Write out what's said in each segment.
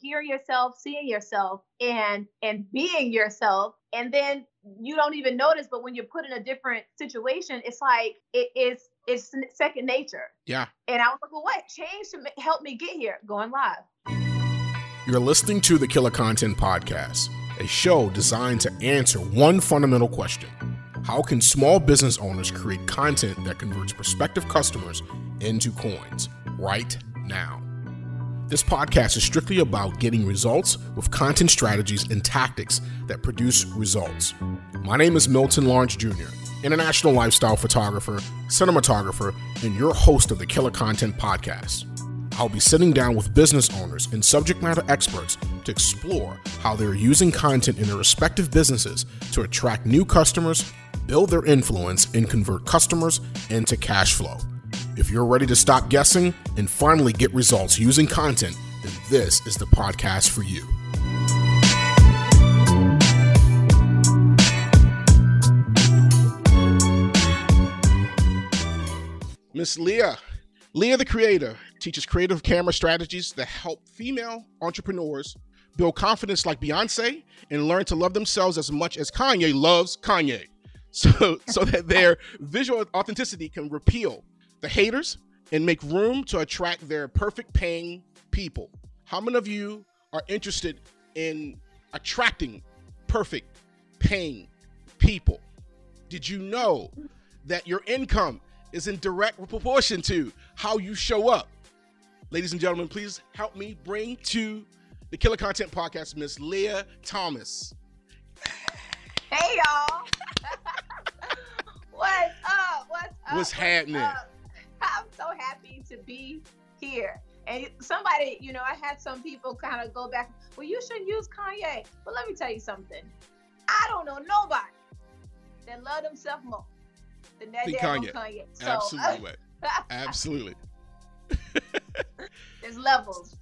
hearing yourself, seeing yourself, and and being yourself, and then you don't even notice. But when you're put in a different situation, it's like it is it's second nature. Yeah. And I was like, well, what change to help me get here? Going live. You're listening to the Killer Content Podcast, a show designed to answer one fundamental question. How can small business owners create content that converts prospective customers into coins right now? This podcast is strictly about getting results with content strategies and tactics that produce results. My name is Milton Lawrence Jr., international lifestyle photographer, cinematographer, and your host of the Killer Content Podcast. I'll be sitting down with business owners and subject matter experts to explore how they're using content in their respective businesses to attract new customers, build their influence, and convert customers into cash flow. If you're ready to stop guessing and finally get results using content, then this is the podcast for you. Miss Leah, Leah the Creator, teaches creative camera strategies that help female entrepreneurs build confidence like Beyonce and learn to love themselves as much as Kanye loves Kanye. So, so that their visual authenticity can repel the haters and make room to attract their perfect paying people. How many of you are interested in attracting perfect paying people? Did you know that your income is in direct proportion to how you show up? Ladies and gentlemen, please help me bring to the Killer Content Podcast Miss Leah Thomas. Hey y'all. What's up? What's up? What's happening? Up? I'm so happy to be here. And somebody, you know, I had some people kind of go back, well, you shouldn't use Kanye. But let me tell you something. I don't know nobody that love themselves more than that Kanye. Kanye. So, Absolutely. Absolutely. There's levels.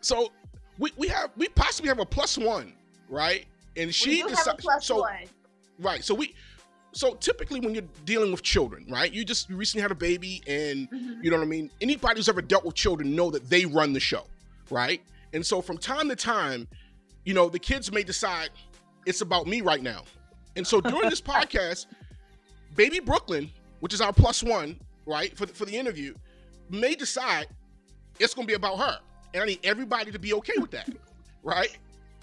So we, we have we possibly have a plus one, right? And she decided so one. right. So we so typically when you're dealing with children, right? You just you recently had a baby and mm-hmm. you know what I mean? Anybody who's ever dealt with children know that they run the show, right? And so from time to time, you know, the kids may decide it's about me right now. And so during this podcast, baby Brooklyn, which is our plus one, right, for the, for the interview, may decide it's going to be about her. And I need everybody to be okay with that, right?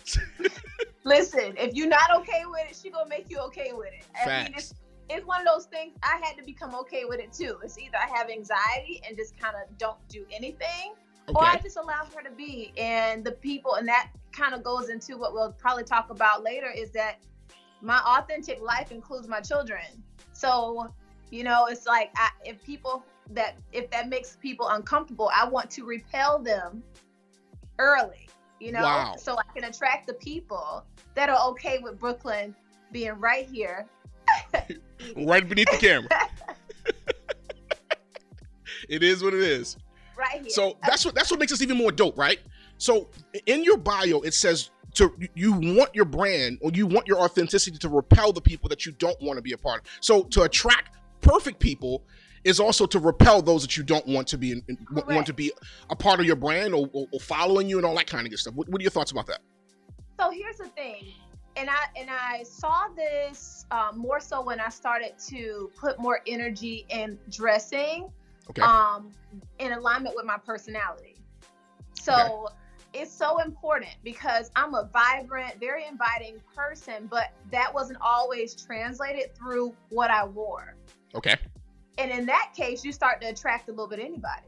Listen, if you're not okay with it, she gonna make you okay with it. Facts. I mean, it's, it's one of those things. I had to become okay with it too. It's either I have anxiety and just kind of don't do anything, okay. or I just allow her to be. And the people, and that kind of goes into what we'll probably talk about later, is that my authentic life includes my children. So, you know, it's like I, if people that if that makes people uncomfortable, I want to repel them early you know, wow. so I can attract the people that are okay with Brooklyn being right here, right beneath the camera. it is what it is. Right here. So that's what that's what makes us even more dope, right? So in your bio, it says to you want your brand or you want your authenticity to repel the people that you don't want to be a part of. So to attract perfect people, is also to repel those that you don't want to be in, in, want to be a part of your brand or, or, or, following you and all that kind of good stuff. What, what, are your thoughts about that? So here's the thing, and I and I saw this um, more so when I started to put more energy in dressing, okay. um, in alignment with my personality. So. Okay. It's so important because I'm a vibrant, very inviting person, but that wasn't always translated through what I wore. Okay. And in that case, you start to attract a little bit anybody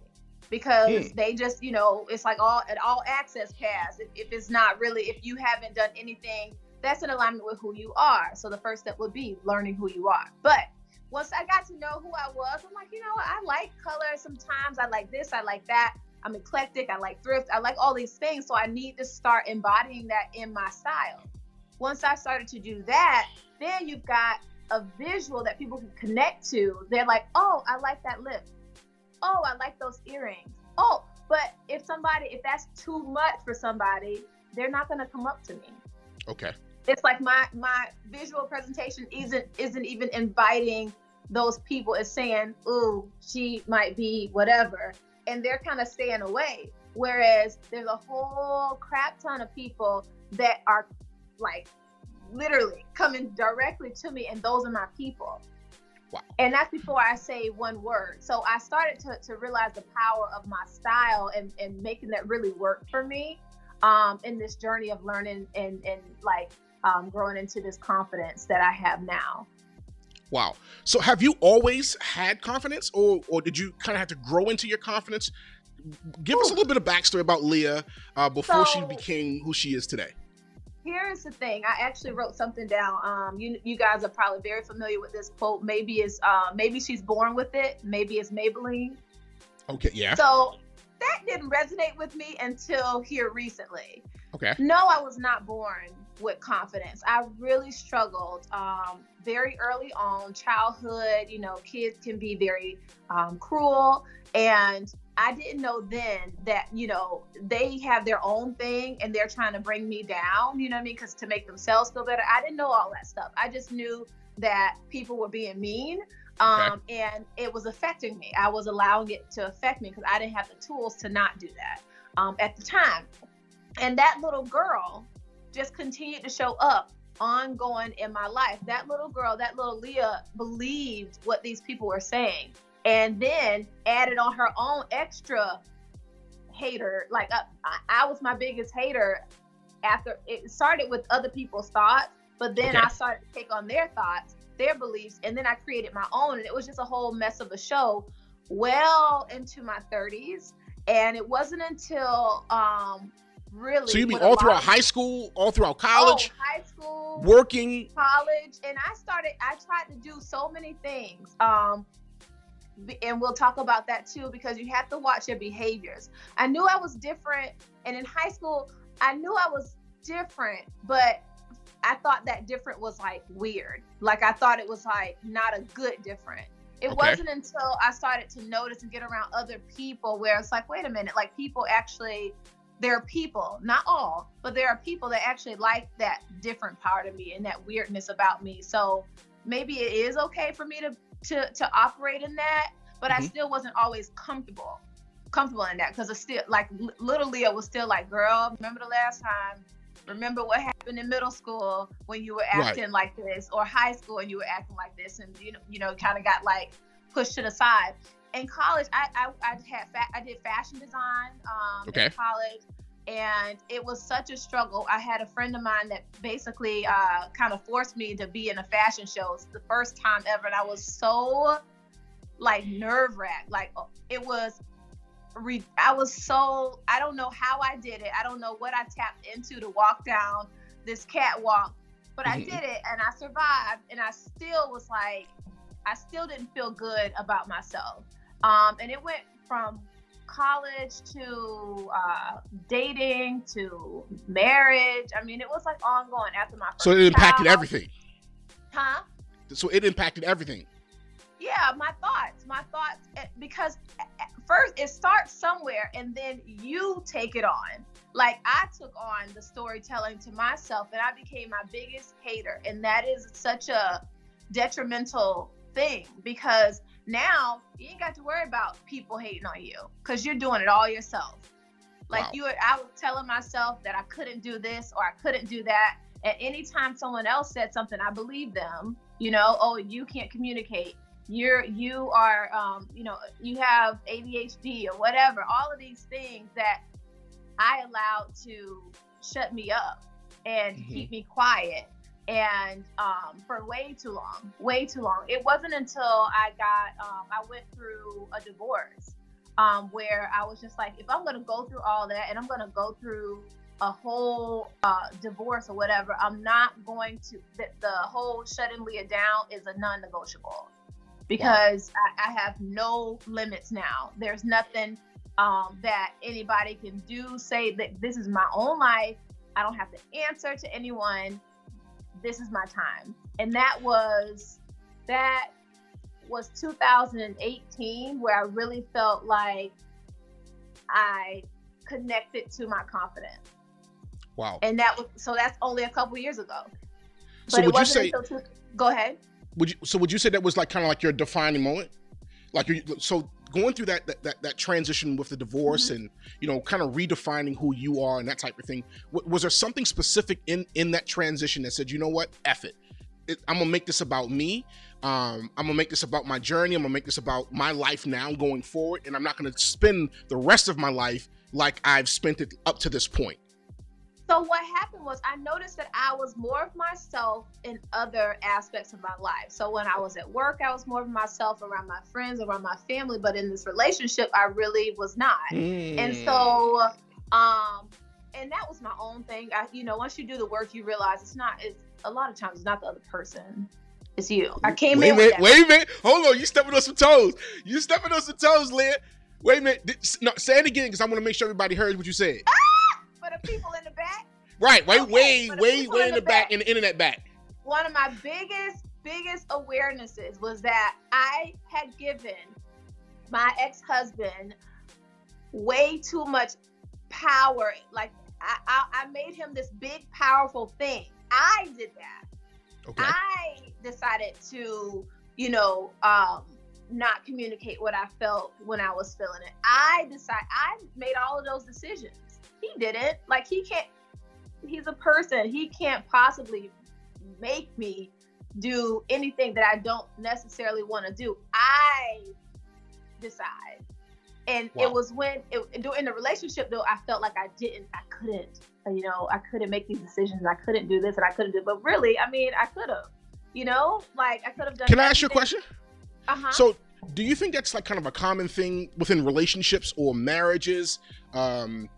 because hmm. they just, you know, it's like all an all access pass. If, if it's not really, if you haven't done anything that's in alignment with who you are. So the first step would be learning who you are. But once I got to know who I was, I'm like, you know, I like color sometimes. I like this, I like that. I'm eclectic, I like thrift, I like all these things. So I need to start embodying that in my style. Once I started to do that, then you've got a visual that people can connect to, they're like, oh, I like that lip. Oh, I like those earrings. Oh, but if somebody, if that's too much for somebody, they're not gonna come up to me. Okay. It's like my my visual presentation isn't isn't even inviting those people as saying, "Ooh, she might be whatever," and they're kind of staying away. Whereas there's a whole crap ton of people that are like literally coming directly to me, and those are my people. Wow. And that's before I say one word. So I started to, to realize the power of my style and, and making that really work for me um, in this journey of learning and, and like um, growing into this confidence that I have now. Wow. So have you always had confidence or, or did you kind of have to grow into your confidence? Give Ooh. us a little bit of backstory about Leah uh, before so, she became who she is today. Here's the thing. I actually wrote something down. Um, you you guys are probably very familiar with this quote. Maybe it's uh, maybe she's born with it. Maybe it's Maybelline. Okay. Yeah. So that didn't resonate with me until here recently. Okay. No, I was not born with confidence. I really struggled um, very early on. Childhood, you know, kids can be very um, cruel. And I didn't know then that, you know, they have their own thing and they're trying to bring me down, you know what I mean? Because to make themselves feel better. I didn't know all that stuff. I just knew that people were being mean. Um, okay. And it was affecting me. I was allowing it to affect me because I didn't have the tools to not do that um, at the time. And that little girl just continued to show up ongoing in my life. That little girl, that little Leah believed what these people were saying and then added on her own extra hater. Like uh, I, I was my biggest hater after it started with other people's thoughts, but then okay. I started to take on their thoughts, their beliefs, and then I created my own. And it was just a whole mess of a show well into my 30s. And it wasn't until um, really. So you mean all throughout high school, all throughout college? Oh, high school, working, college, and I started. I tried to do so many things. Um, and we'll talk about that too because you have to watch your behaviors. I knew I was different, and in high school, I knew I was different, but I thought that different was like weird. Like I thought it was like not a good different. It okay. wasn't until I started to notice and get around other people where it's like, wait a minute, like people actually there are people, not all, but there are people that actually like that different part of me and that weirdness about me. So maybe it is okay for me to to to operate in that, but mm-hmm. I still wasn't always comfortable comfortable in that because it's still like little Leah was still like, girl, remember the last time? Remember what happened in middle school when you were acting right. like this, or high school and you were acting like this, and you know, you know, kind of got like pushed to the side in college, I, I, I had fa- I did fashion design um, okay. in college, and it was such a struggle. I had a friend of mine that basically uh, kind of forced me to be in a fashion show. It's the first time ever, and I was so like nerve wracked. Like oh, it was. Re- I was so I don't know how I did it. I don't know what I tapped into to walk down this catwalk, but mm-hmm. I did it and I survived. And I still was like, I still didn't feel good about myself. Um, and it went from college to uh, dating to marriage. I mean, it was like ongoing after my So it impacted child. everything. Huh? So it impacted everything. Yeah, my thoughts, my thoughts, eh, because eh, eh, first it starts somewhere and then you take it on. Like I took on the storytelling to myself and I became my biggest hater. And that is such a detrimental thing because now you ain't got to worry about people hating on you because you're doing it all yourself. Like wow. you, I was telling myself that I couldn't do this or I couldn't do that. And anytime someone else said something, I believed them. You know, oh, you can't communicate. You're you are, um, you know, you have ADHD or whatever. All of these things that I allowed to shut me up and mm-hmm. keep me quiet and um, for way too long, way too long. It wasn't until I got, um, I went through a divorce um, where I was just like, if I'm to go through all that and I'm to go through a whole uh, divorce or whatever, I'm not going to, the, the whole shutting Leah down is a non negotiable because I, I, have no limits now. There's nothing um, that anybody can do, say that this is my own life. I don't have to answer to anyone this is my time. And that was that was 2018 where I really felt like I connected to my confidence. Wow. And that was so that's only a couple years ago. But so would you say go ahead. Would you so would you say that was like kind of like your defining moment? Like you so going through that that that, transition with the divorce mm-hmm. and you know kind of redefining who you are and that type of thing w- was there something specific in in that transition that said you know what F it, it i'm gonna make this about me um, I'm gonna make this about my journey. I'm gonna make this about my life now going forward, and I'm not gonna spend the rest of my life like I've spent it up to this point. So what happened was I noticed that I was more of myself in other aspects of my life. So when I was at work, I was more of myself around my friends, around my family, but in this relationship, I really was not. Mm. And so um and that was my own thing. I you know, once you do the work, you realize it's not it's a lot of times it's not the other person. It's you. I came wait in. Minute. Wait a minute. Hold on. You stepping on some toes. You stepping on some toes, Leah. Wait a minute. No, say it again because I want to make sure everybody heard what you said. Ah! For the people in the back. Right. Wait, okay, way, way, way in the, the back, back, in the internet back. One of my biggest, biggest awarenesses was that I had given my ex-husband way too much power. Like I, I, I made him this big, powerful thing. I did that. Okay. I decided to, you know, um, not communicate what I felt when I was feeling it. I decide I made all of those decisions. He didn't. Like he can't he's a person. He can't possibly make me do anything that I don't necessarily want to do. I decide. And wow. it was when it, in the relationship though, I felt like I didn't, I couldn't, you know, I couldn't make these decisions. I couldn't do this and I couldn't do, but really, I mean, I could have, you know, like I could have done. Can I ask you a question? Uh-huh. So do you think that's like kind of a common thing within relationships or marriages? Um,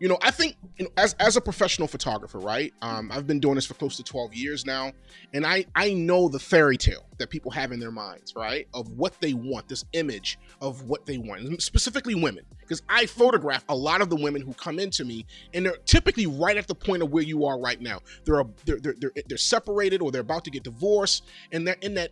you know, I think you know, as as a professional photographer, right? Um, I've been doing this for close to 12 years now, and I I know the fairy tale that people have in their minds, right? Of what they want, this image of what they want, specifically women, because I photograph a lot of the women who come into me, and they're typically right at the point of where you are right now. They're a, they're, they're they're they're separated or they're about to get divorced, and they're in that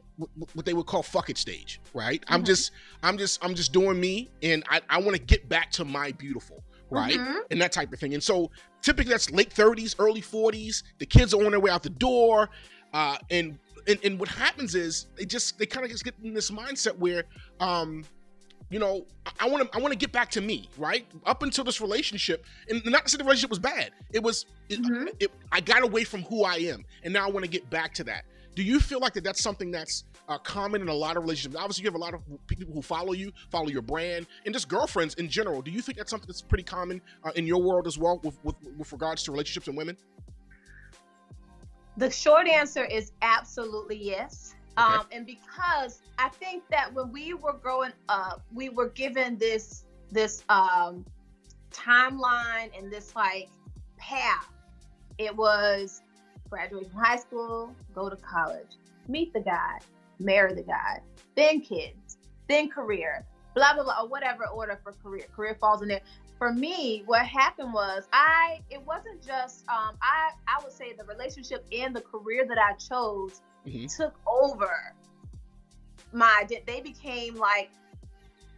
what they would call fuck it stage, right? Mm-hmm. I'm just I'm just I'm just doing me, and I I want to get back to my beautiful right? Mm-hmm. And that type of thing. And so typically that's late 30s, early 40s. The kids are on their way out the door. Uh, and, and and what happens is they just they kind of just get in this mindset where um you know, I want to I want to get back to me, right? Up until this relationship, and not to say the relationship was bad. It was, it, mm-hmm. it, I got away from who I am, and now I want to get back to that. Do you feel like that that's something that's uh, common in a lot of relationships? Obviously, you have a lot of people who follow you, follow your brand, and just girlfriends in general. Do you think that's something that's pretty common uh, in your world as well, with, with with regards to relationships and women? The short answer is absolutely yes. Okay. Um, and because I think that when we were growing up, we were given this this um, timeline and this like path. It was graduate from high school, go to college, meet the guy, marry the guy, then kids, then career, blah blah blah, or whatever order for career. Career falls in there. For me, what happened was I it wasn't just um, I I would say the relationship and the career that I chose mm-hmm. took over my they became like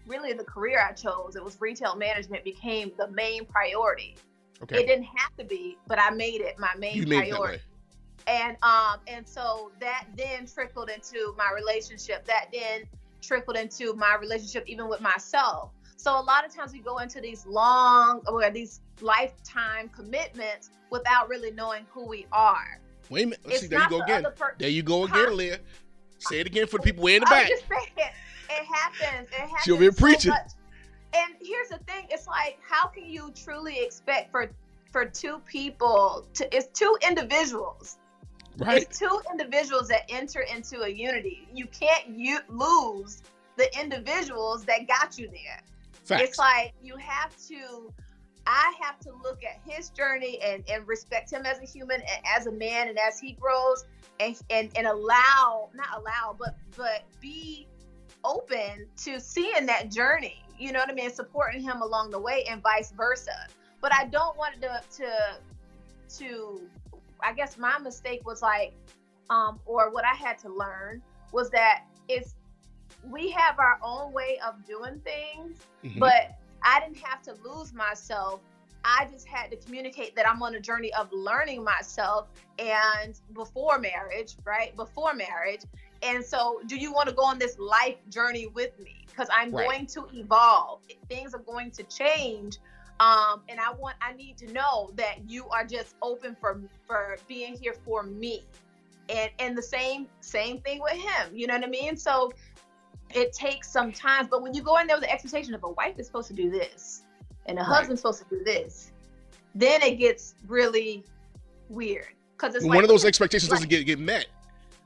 really the career I chose. It was retail management became the main priority. Okay. It didn't have to be, but I made it my main you priority and um and so that then trickled into my relationship. That then trickled into my relationship even with myself. So a lot of times we go into these long or these lifetime commitments without really knowing who we are. Wait a minute. Let's see there you go the again. per- there you go again huh? leah. Say it again for the people way in the back. just saying, it happens it happens she'll be preaching. so and here's the thing it's like how can you truly expect for for two people to it's two individuals Right. It's two individuals that enter into a unity. You can't you lose the individuals that got you there. Facts. It's like you have to I have to look at his journey and, and respect him as a human and as a man and as he grows and, and and allow not allow but but be open to seeing that journey. You know what I mean? Supporting him along the way and vice versa. But I don't want to to to I guess my mistake was like, um, or what I had to learn was that it's we have our own way of doing things, mm-hmm. but I didn't have to lose myself. I just had to communicate that I'm on a journey of learning myself and before marriage, right? Before marriage. and so do you want to go on this life journey with me because i'm right. going to evolve things are going to change um, and i want i need to know that you are just open for for being here for me and and the same same thing with him you know what i mean so it takes some time but when you go in there with the expectation of a wife is supposed to do this and a right. husband's supposed to do this then it gets really weird because it's one like, of those expectations right. doesn't get get met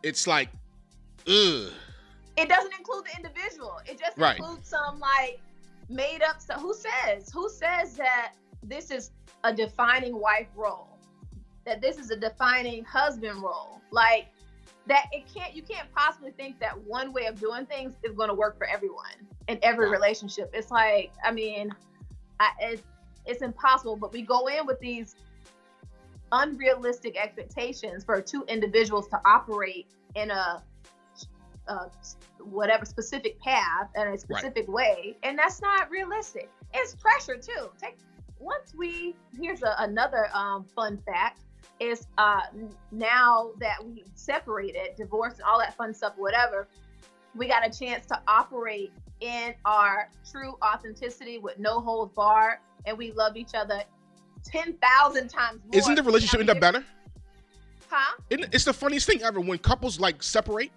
it's like ugh it doesn't include the individual it just right. includes some like made up stuff who says who says that this is a defining wife role that this is a defining husband role. Like that it can't you can't possibly think that one way of doing things is going to work for everyone in every relationship. It's like, I mean, I, it's it's impossible, but we go in with these unrealistic expectations for two individuals to operate in a, whatever specific path and a specific right. way, and that's not realistic. It's pressure too. Take once we here's a, another um, fun fact is uh, now that we separated, divorced, and all that fun stuff, whatever, we got a chance to operate in our true authenticity with no holds barred, and we love each other ten thousand times more. Isn't the relationship end up better? Huh? It's the funniest thing ever when couples like separate,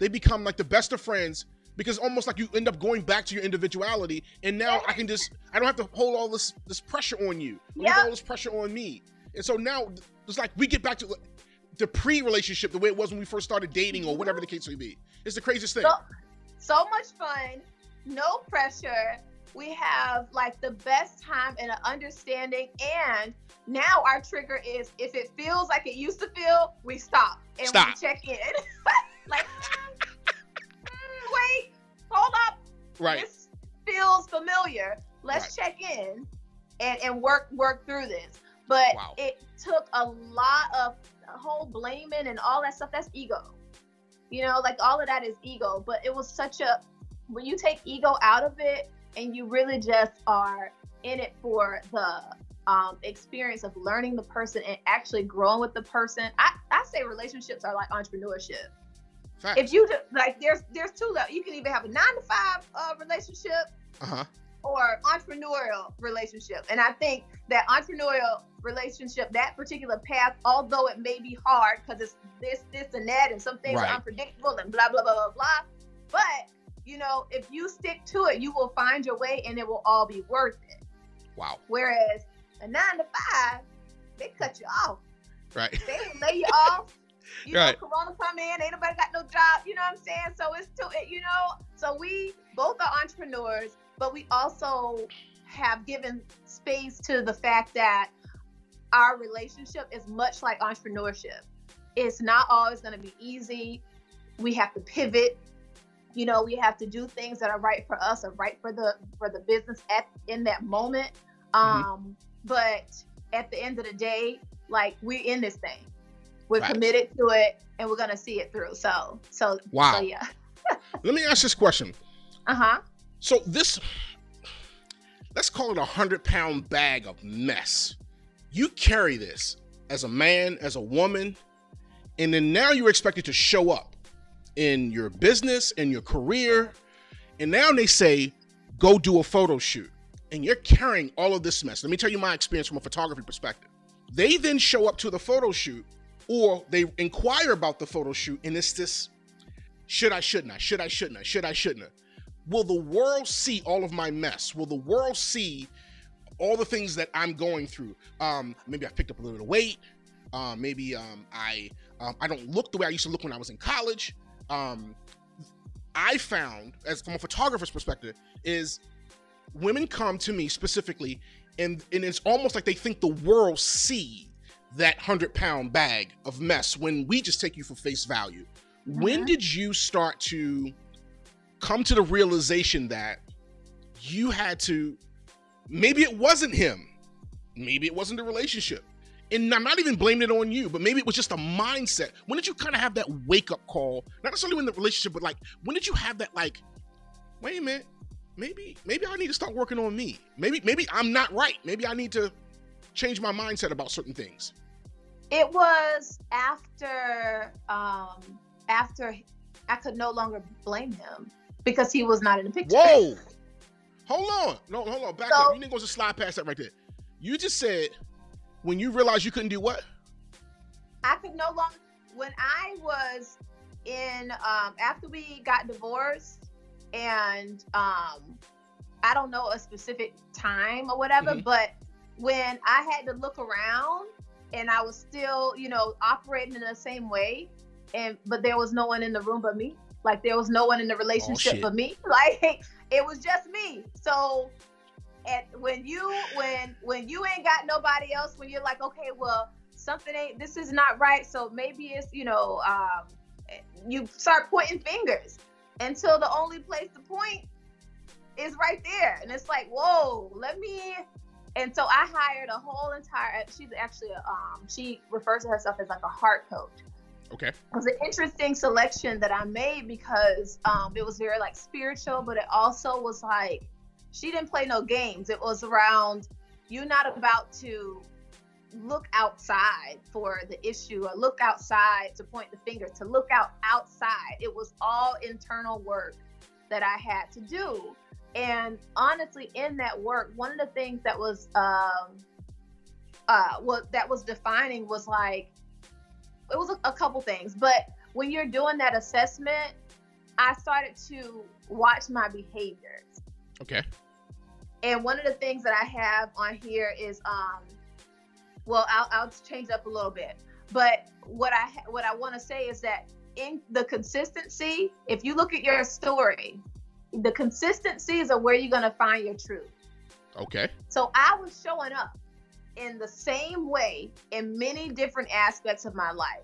they become like the best of friends because almost like you end up going back to your individuality, and now. I can just I don't have to hold all this this pressure on you, yep. all this pressure on me, and so now it's like we get back to the pre-relationship the way it was when we first started dating or whatever the case may be. It's the craziest thing. So, so much fun, no pressure. We have like the best time and an understanding. And now our trigger is if it feels like it used to feel, we stop and stop. we check in. like, wait, hold up. Right. This feels familiar. Let's right. check in and, and work work through this. But wow. it took a lot of whole blaming and all that stuff. That's ego. You know, like all of that is ego. But it was such a when you take ego out of it and you really just are in it for the um, experience of learning the person and actually growing with the person. I, I say relationships are like entrepreneurship. Fact. If you do, like, there's there's two levels. You can either have a nine to five uh, relationship, uh-huh or entrepreneurial relationship. And I think that entrepreneurial relationship, that particular path, although it may be hard because it's this, this, and that, and some things right. are unpredictable and blah, blah, blah, blah, blah. But, you know, if you stick to it, you will find your way and it will all be worth it. Wow. Whereas a nine to five, they cut you off. Right. They lay you off. You right. know, Corona come in, ain't nobody got no job. You know what I'm saying? So it's too, it, you know. So we both are entrepreneurs but we also have given space to the fact that our relationship is much like entrepreneurship. It's not always going to be easy. We have to pivot. You know, we have to do things that are right for us or right for the for the business at in that moment. Mm-hmm. Um, but at the end of the day, like we're in this thing. We're right. committed to it and we're gonna see it through. So so wow. So, yeah. Let me ask this question. Uh-huh. So this, let's call it a hundred pound bag of mess. You carry this as a man, as a woman, and then now you're expected to show up in your business, in your career, and now they say, go do a photo shoot. And you're carrying all of this mess. Let me tell you my experience from a photography perspective. They then show up to the photo shoot, or they inquire about the photo shoot, and it's this should I, shouldn't I, should I, shouldn't I, should I, shouldn't I will the world see all of my mess? Will the world see all the things that I'm going through? Um, maybe I picked up a little bit of weight. Uh, maybe um, I um, I don't look the way I used to look when I was in college. Um, I found, as from a photographer's perspective, is women come to me specifically, and and it's almost like they think the world see that hundred pound bag of mess when we just take you for face value. Mm-hmm. When did you start to come to the realization that you had to maybe it wasn't him maybe it wasn't the relationship and i'm not even blaming it on you but maybe it was just a mindset when did you kind of have that wake up call not necessarily in the relationship but like when did you have that like wait a minute maybe maybe i need to start working on me maybe maybe i'm not right maybe i need to change my mindset about certain things it was after um after I could no longer blame him because he was not in the picture. Whoa. Hold on. No, hold on. Back so, up. You didn't go to slide past that right there. You just said when you realized you couldn't do what? I could no longer when I was in um after we got divorced and um I don't know a specific time or whatever, mm-hmm. but when I had to look around and I was still, you know, operating in the same way, and but there was no one in the room but me. Like there was no one in the relationship oh, but me. Like it was just me. So and when you when when you ain't got nobody else, when you're like, okay, well, something ain't this is not right. So maybe it's, you know, um, you start pointing fingers until the only place to point is right there. And it's like, whoa, let me and so I hired a whole entire she's actually a, um she refers to herself as like a heart coach. Okay. It was an interesting selection that I made because um, it was very like spiritual, but it also was like she didn't play no games. It was around you're not about to look outside for the issue or look outside to point the finger, to look out outside. It was all internal work that I had to do. And honestly, in that work, one of the things that was um uh what that was defining was like it was a, a couple things, but when you're doing that assessment, I started to watch my behaviors. Okay. And one of the things that I have on here is, um, well, I'll, I'll change up a little bit. But what I what I want to say is that in the consistency, if you look at your story, the consistencies are where you're gonna find your truth. Okay. So I was showing up in the same way in many different aspects of my life.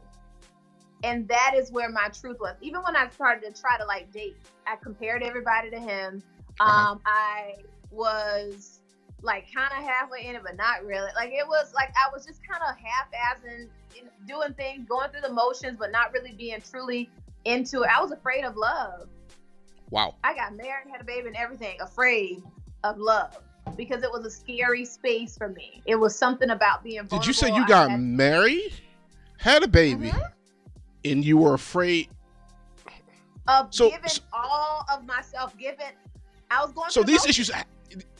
And that is where my truth was. Even when I started to try to like date, I compared everybody to him. Uh-huh. Um, I was like kind of halfway in it, but not really. Like it was like I was just kind of half-assing, doing things, going through the motions, but not really being truly into it. I was afraid of love. Wow. I got married, had a baby, and everything, afraid of love because it was a scary space for me. It was something about being. Vulnerable. Did you say you got had... married, had a baby, mm-hmm. and you were afraid of so, giving so, all of myself? Given, I was going. So these issues,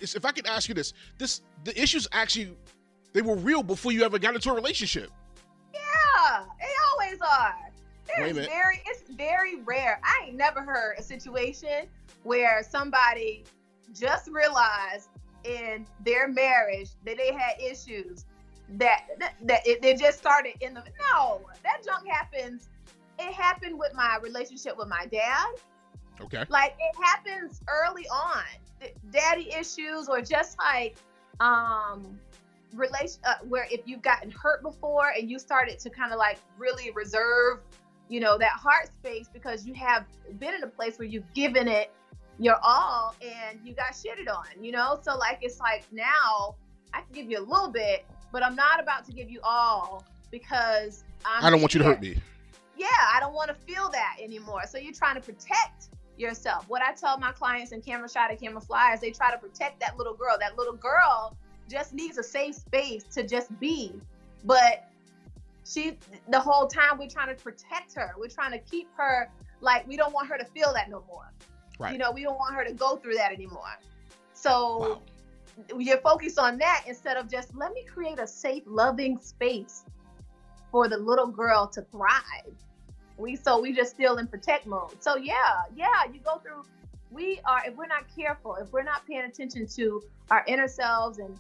if I could ask you this, this the issues actually they were real before you ever got into a relationship. Yeah, they always are. There's very, it's very rare. I ain't never heard a situation where somebody just realized in their marriage that they had issues that that, that it, they just started in the no that junk happens. It happened with my relationship with my dad. Okay. Like it happens early on. Daddy issues or just like um relation uh, where if you've gotten hurt before and you started to kind of like really reserve you know that heart space because you have been in a place where you've given it your all and you got shitted on, you know? So like it's like now I can give you a little bit, but I'm not about to give you all because I'm I do not want you to hurt me. Yeah, I don't want to feel that anymore. So you're trying to protect yourself. What I tell my clients in camera shot and camera flyers, they try to protect that little girl. That little girl just needs a safe space to just be. But she the whole time we're trying to protect her. We're trying to keep her like we don't want her to feel that no more. Right. You know, we don't want her to go through that anymore. So wow. you're focused on that instead of just let me create a safe, loving space for the little girl to thrive. We so we just still in protect mode. So yeah, yeah, you go through. We are if we're not careful, if we're not paying attention to our inner selves and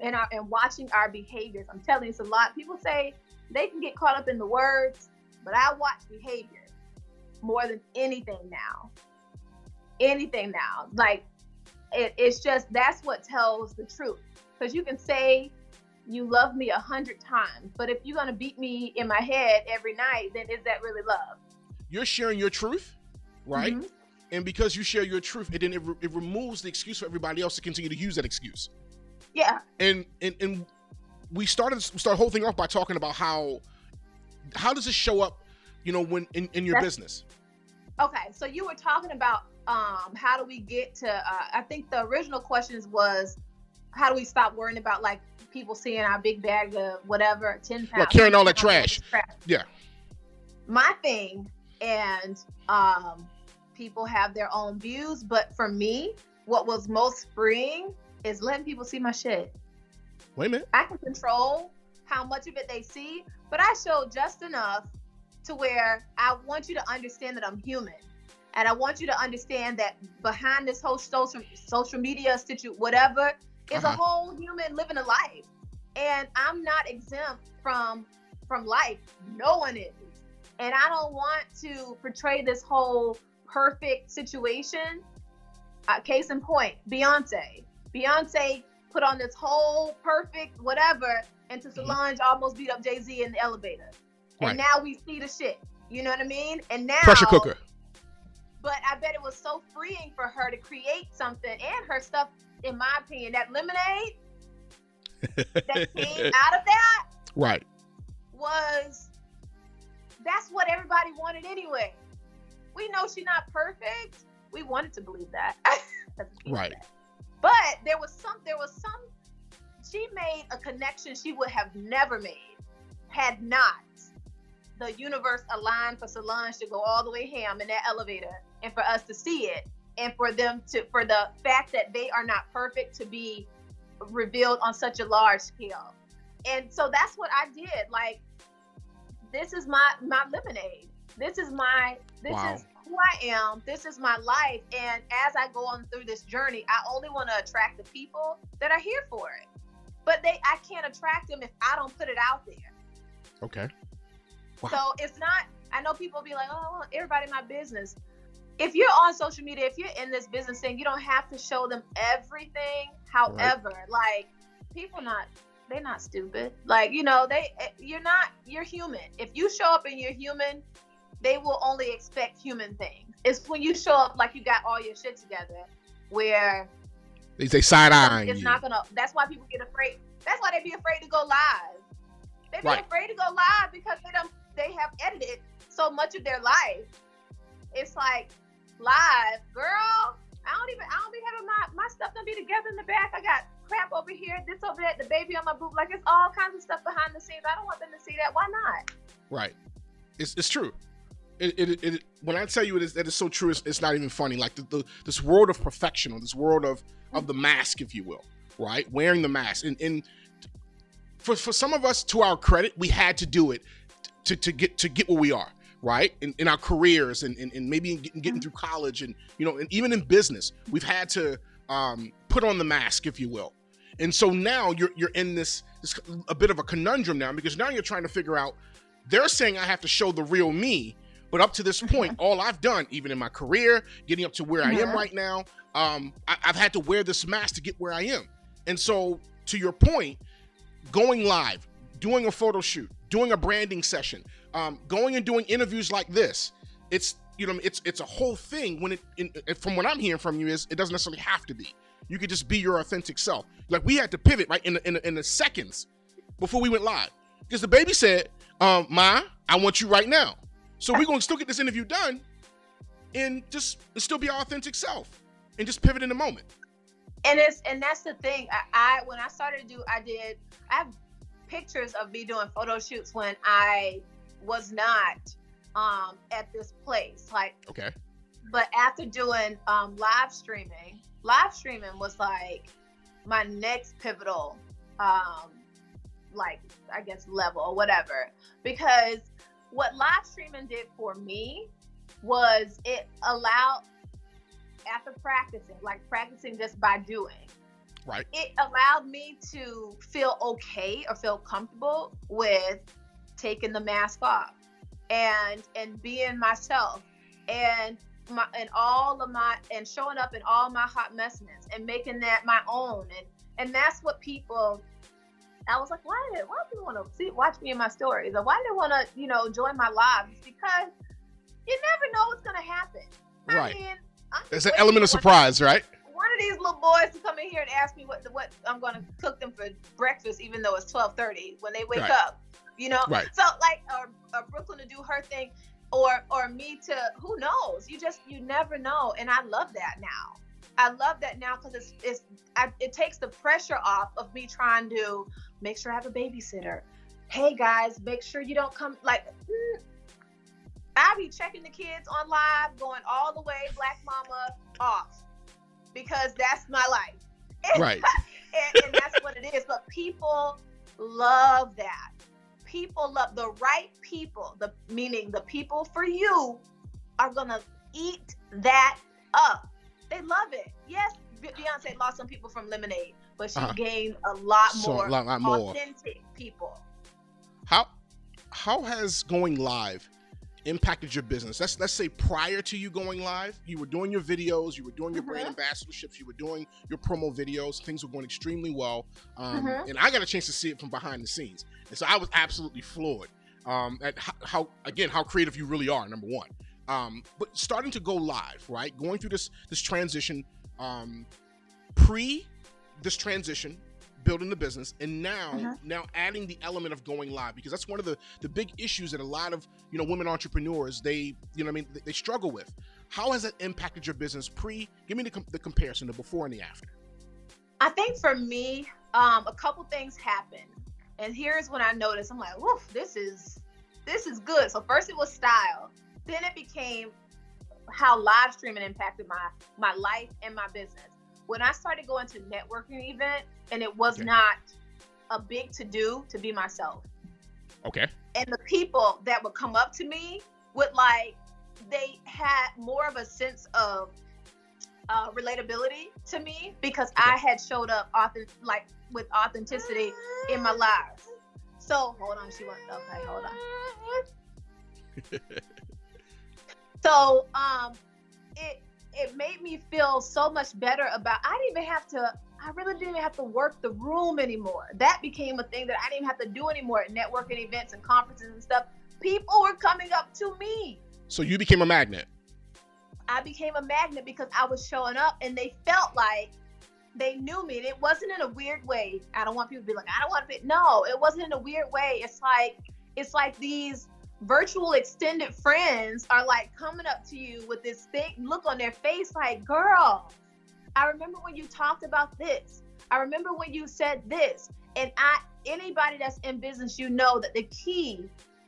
and our and watching our behaviors. I'm telling you, it's a lot. People say they can get caught up in the words, but I watch behavior more than anything now anything now. Like it, it's just that's what tells the truth. Because you can say you love me a hundred times, but if you're gonna beat me in my head every night, then is that really love? You're sharing your truth, right? Mm-hmm. And because you share your truth, it then it, re- it removes the excuse for everybody else to continue to use that excuse. Yeah. And and and we started we started whole thing off by talking about how how does this show up, you know, when in, in your That's, business? Okay, so you were talking about um, how do we get to? Uh, I think the original questions was, how do we stop worrying about like people seeing our big bag of whatever ten pounds? Well, carrying all that trash. trash. Yeah. My thing and um, people have their own views. But for me, what was most freeing is letting people see my shit. Wait a minute. I can control how much of it they see, but I show just enough to where I want you to understand that I'm human. And I want you to understand that behind this whole social social media situation, whatever, is uh-huh. a whole human living a life. And I'm not exempt from from life. No one is. And I don't want to portray this whole perfect situation. Uh, case in point, Beyonce. Beyonce put on this whole perfect whatever, and to mm-hmm. Solange almost beat up Jay Z in the elevator. And now we see the shit. You know what I mean? And now pressure cooker. But I bet it was so freeing for her to create something and her stuff, in my opinion, that lemonade that came out of that. Right. Was that's what everybody wanted anyway. We know she's not perfect. We wanted to believe that. right. That. But there was some there was some she made a connection she would have never made had not the universe aligned for Solange to go all the way ham in that elevator and for us to see it and for them to for the fact that they are not perfect to be revealed on such a large scale. And so that's what I did. Like this is my my lemonade. This is my this wow. is who I am. This is my life. And as I go on through this journey, I only want to attract the people that are here for it. But they I can't attract them if I don't put it out there. Okay. Wow. So it's not, I know people be like, oh, everybody my business. If you're on social media, if you're in this business thing, you don't have to show them everything. However, right. like people not, they're not stupid. Like, you know, they, eh, you're not, you're human. If you show up and you're human, they will only expect human things. It's when you show up like you got all your shit together where they say side eye. It's not gonna. That's why people get afraid. That's why they be afraid to go live. They be right. afraid to go live because they don't they have edited so much of their life. It's like live, girl. I don't even I don't be having my my stuff don't be together in the back. I got crap over here, this over there, the baby on my boob. Like it's all kinds of stuff behind the scenes. I don't want them to see that. Why not? Right. It's it's true. It, it, it, when I tell you it is that is so true, it's, it's not even funny. Like the, the, this world of perfection, or this world of of the mask, if you will, right? Wearing the mask, and, and for for some of us, to our credit, we had to do it to, to get to get where we are right in, in our careers and, and, and maybe in getting, getting through college and you know and even in business we've had to um, put on the mask if you will and so now you're you're in this this a bit of a conundrum now because now you're trying to figure out they're saying i have to show the real me but up to this point all i've done even in my career getting up to where i am right now um, I, i've had to wear this mask to get where i am and so to your point going live doing a photo shoot doing a branding session, um, going and doing interviews like this. It's you know it's it's a whole thing. When it in, from what I'm hearing from you is it doesn't necessarily have to be. You could just be your authentic self. Like we had to pivot right in the, in the, in the seconds before we went live because the baby said, um, "Ma, I want you right now." So we're gonna still get this interview done and just and still be our authentic self and just pivot in the moment. And it's and that's the thing. I, I when I started to do, I did. I have pictures of me doing photo shoots when I was not um, at this place. Like, okay. But after doing um, live streaming, live streaming was like my next pivotal, um, like I guess level or whatever. Because what live streaming did for me was it allowed after practicing, like practicing just by doing, Right. It allowed me to feel okay or feel comfortable with taking the mask off and and being myself and my and all of my and showing up in all my hot messiness and making that my own and and that's what people I was like, why did why do people want to see watch me in my stories or why do they want to you know join my lives? Because you never know what's gonna happen. Right. I mean, There's an element of surprise, right? one of these little boys to come in here and ask me what what I'm gonna cook them for breakfast, even though it's 12:30 when they wake right. up. You know, right. so like, or, or Brooklyn to do her thing, or or me to who knows? You just you never know, and I love that now. I love that now because it's it's I, it takes the pressure off of me trying to make sure I have a babysitter. Hey guys, make sure you don't come like. Mm, I be checking the kids on live, going all the way Black Mama off because that's my life. Right. and, and that's what it is. But people love that. People love the right people, the meaning the people for you are gonna eat that up. They love it. Yes, Beyonce lost some people from Lemonade, but she uh-huh. gained a lot so, more lot, lot more authentic people. How how has going live impacted your business? Let's let's say prior to you going live, you were doing your videos, you were doing your mm-hmm. brand ambassadorships, you were doing your promo videos. Things were going extremely well, um, mm-hmm. and I got a chance to see it from behind the scenes, and so I was absolutely floored um, at how, how, again how creative you really are. Number one, um, but starting to go live, right? Going through this this transition, um, pre this transition, building the business and now uh-huh. now adding the element of going live because that's one of the the big issues that a lot of you know women entrepreneurs they you know I mean they struggle with. How has that impacted your business pre? Give me the, the comparison, the before and the after. I think for me, um, a couple things happened, and here's when I noticed. I'm like, woof, this is this is good. So first it was style, then it became how live streaming impacted my my life and my business when I started going to networking event and it was okay. not a big to do to be myself. Okay. And the people that would come up to me would like they had more of a sense of uh, relatability to me because okay. I had showed up author like with authenticity in my lives. So hold on, she went okay, hold on. so um it it made me feel so much better about I didn't even have to I really didn't have to work the room anymore. That became a thing that I didn't have to do anymore at networking events and conferences and stuff. People were coming up to me. So you became a magnet. I became a magnet because I was showing up and they felt like they knew me. And it wasn't in a weird way. I don't want people to be like, I don't want to be no, it wasn't in a weird way. It's like it's like these virtual extended friends are like coming up to you with this thing look on their face like girl i remember when you talked about this. I remember when you said this. And i anybody that's in business you know that the key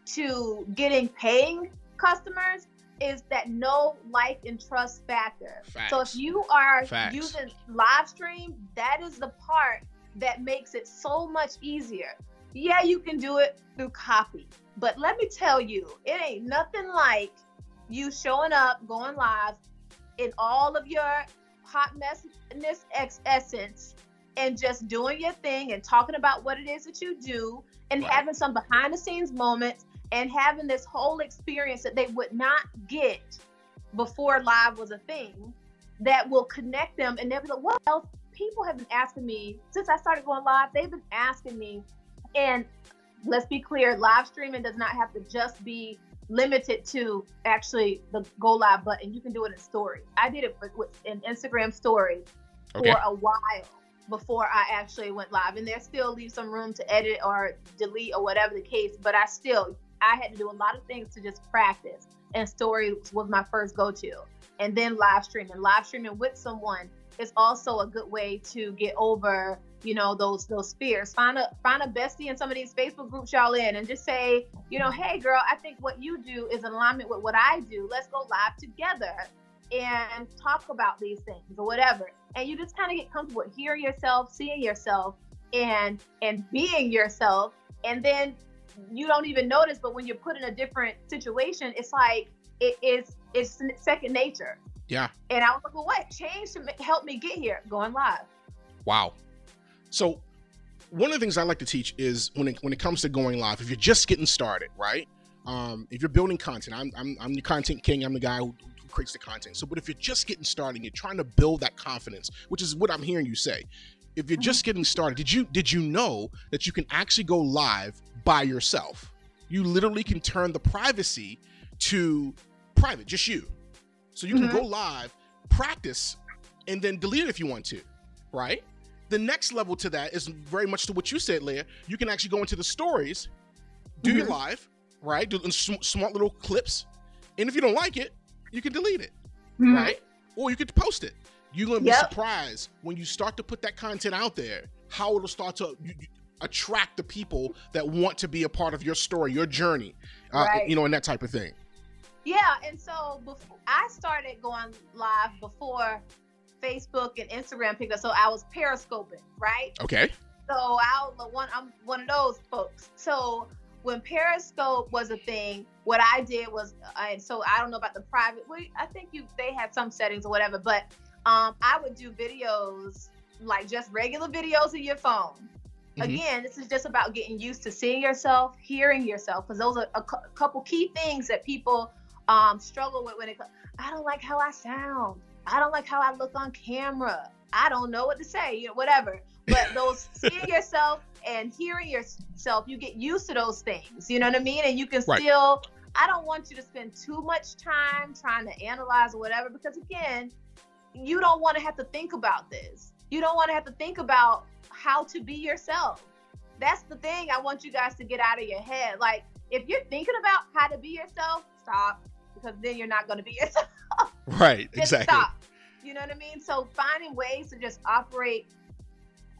to getting paying customers is that no like and trust factor. Facts. so if you are Facts. using live stream that is the part that makes it so much easier. Yeah you can do it through copy but let me tell you, it ain't nothing like you showing up, going live in all of your hot messness ex- essence and just doing your thing and talking about what it is that you do and right. having some behind the scenes moments and having this whole experience that they would not get before live was a thing that will connect them and they'll be like, well, people have been asking me since I started going live, they've been asking me and let's be clear live streaming does not have to just be limited to actually the go live button you can do it in story. i did it with an instagram story okay. for a while before i actually went live and there still leaves some room to edit or delete or whatever the case but i still i had to do a lot of things to just practice and story was my first go-to and then live streaming live streaming with someone is also a good way to get over you know those those fears. Find a find a bestie in some of these facebook groups y'all in and just say you know hey girl i think what you do is in alignment with what i do. Let's go live together and talk about these things or whatever. And you just kind of get comfortable with hearing yourself seeing yourself and and being yourself. And then you don't even notice but when you're put in a different situation it's like it is it's second nature yeah and i was like well what changed to help me get here going live wow so one of the things I like to teach is when it when it comes to going live, if you're just getting started, right? Um, if you're building content, I'm, I'm I'm the content king. I'm the guy who, who creates the content. So, but if you're just getting started, you're trying to build that confidence, which is what I'm hearing you say. If you're just getting started, did you did you know that you can actually go live by yourself? You literally can turn the privacy to private, just you. So you mm-hmm. can go live, practice, and then delete it if you want to, right? The next level to that is very much to what you said, Leah. You can actually go into the stories, do mm-hmm. your live, right? Do sm- smart little clips, and if you don't like it, you can delete it, mm-hmm. right? Or you could post it. You're gonna be yep. surprised when you start to put that content out there, how it'll start to you, you attract the people that want to be a part of your story, your journey, uh, right. you know, and that type of thing. Yeah, and so before I started going live before Facebook and Instagram picked up, so I was periscoping, right? Okay. So I was one. I'm one of those folks. So when Periscope was a thing, what I did was, and so I don't know about the private. We, I think you they had some settings or whatever, but um, I would do videos like just regular videos of your phone. Mm-hmm. Again, this is just about getting used to seeing yourself, hearing yourself, because those are a, cu- couple key things that people um, struggle with when it. Comes. I don't like how I sound. I don't like how I look on camera. I don't know what to say. You know, whatever. But those seeing yourself and hearing yourself, you get used to those things. You know what I mean? And you can right. still. I don't want you to spend too much time trying to analyze or whatever, because again, you don't want to have to think about this. You don't want to have to think about how to be yourself. That's the thing I want you guys to get out of your head. Like, if you're thinking about how to be yourself, stop, because then you're not going to be yourself. Right, just exactly. Stop. You know what I mean? So finding ways to just operate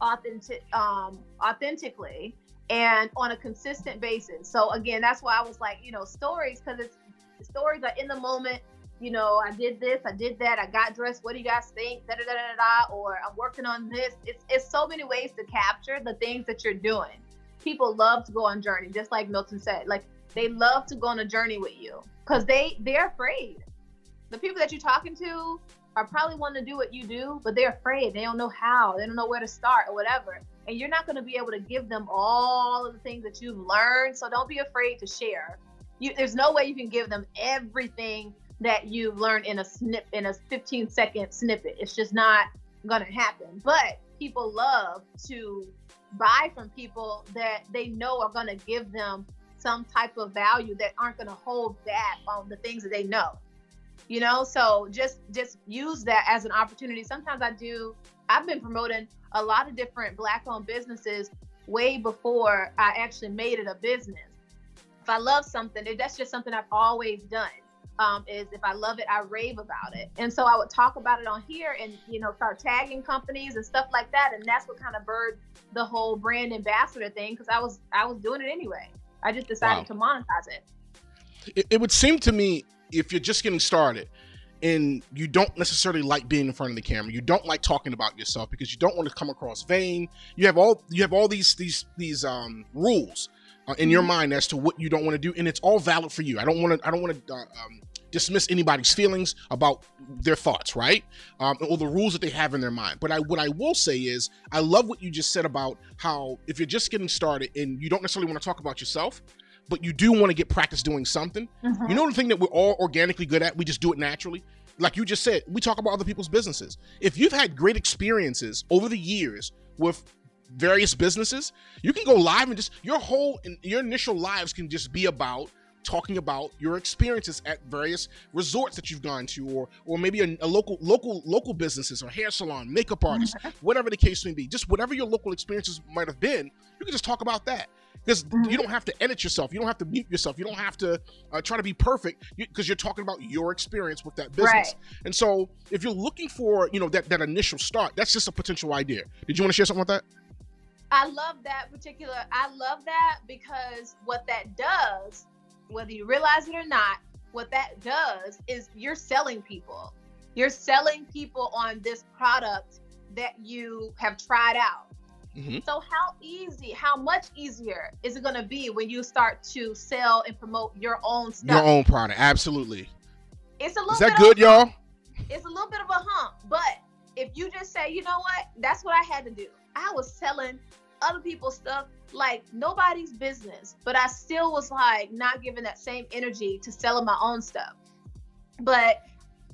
authentic, um, authentically and on a consistent basis. So again, that's why I was like, you know, stories because it's stories are in the moment you know, I did this, I did that, I got dressed. What do you guys think? Da da da da da. Or I'm working on this. It's it's so many ways to capture the things that you're doing. People love to go on journey, just like Milton said. Like they love to go on a journey with you because they they're afraid. The people that you're talking to are probably wanting to do what you do, but they're afraid. They don't know how. They don't know where to start or whatever. And you're not going to be able to give them all of the things that you've learned. So don't be afraid to share. You, there's no way you can give them everything that you've learned in a snip in a 15 second snippet. It's just not gonna happen. But people love to buy from people that they know are gonna give them some type of value that aren't gonna hold back on the things that they know. You know, so just just use that as an opportunity. Sometimes I do. I've been promoting a lot of different black-owned businesses way before I actually made it a business. If I love something, that's just something I've always done um, is if I love it, I rave about it. And so I would talk about it on here and, you know, start tagging companies and stuff like that. And that's what kind of birthed the whole brand ambassador thing because I was I was doing it anyway. I just decided wow. to monetize it. it. It would seem to me if you're just getting started and you don't necessarily like being in front of the camera, you don't like talking about yourself because you don't want to come across vain. You have all you have all these these these um rules uh, in your mm-hmm. mind as to what you don't want to do, and it's all valid for you. I don't want to. I don't want to uh, um, dismiss anybody's feelings about their thoughts, right? Um, or the rules that they have in their mind. But I, what I will say is, I love what you just said about how if you're just getting started and you don't necessarily want to talk about yourself, but you do want to get practice doing something. Mm-hmm. You know the thing that we're all organically good at, we just do it naturally. Like you just said, we talk about other people's businesses. If you've had great experiences over the years with various businesses, you can go live and just your whole your initial lives can just be about talking about your experiences at various resorts that you've gone to or or maybe a, a local local local businesses or hair salon makeup artist whatever the case may be just whatever your local experiences might have been you can just talk about that because mm-hmm. you don't have to edit yourself you don't have to mute yourself you don't have to uh, try to be perfect because you, are talking about your experience with that business right. and so if you're looking for you know that that initial start that's just a potential idea did you want to share something with that I love that particular. I love that because what that does whether you realize it or not, what that does is you're selling people. You're selling people on this product that you have tried out. Mm-hmm. So how easy, how much easier is it going to be when you start to sell and promote your own stuff? Your own product, absolutely. It's a little. Is that good, y'all? It's a little bit of a hump, but if you just say, you know what, that's what I had to do. I was selling other people's stuff like nobody's business, but I still was like not giving that same energy to selling my own stuff. But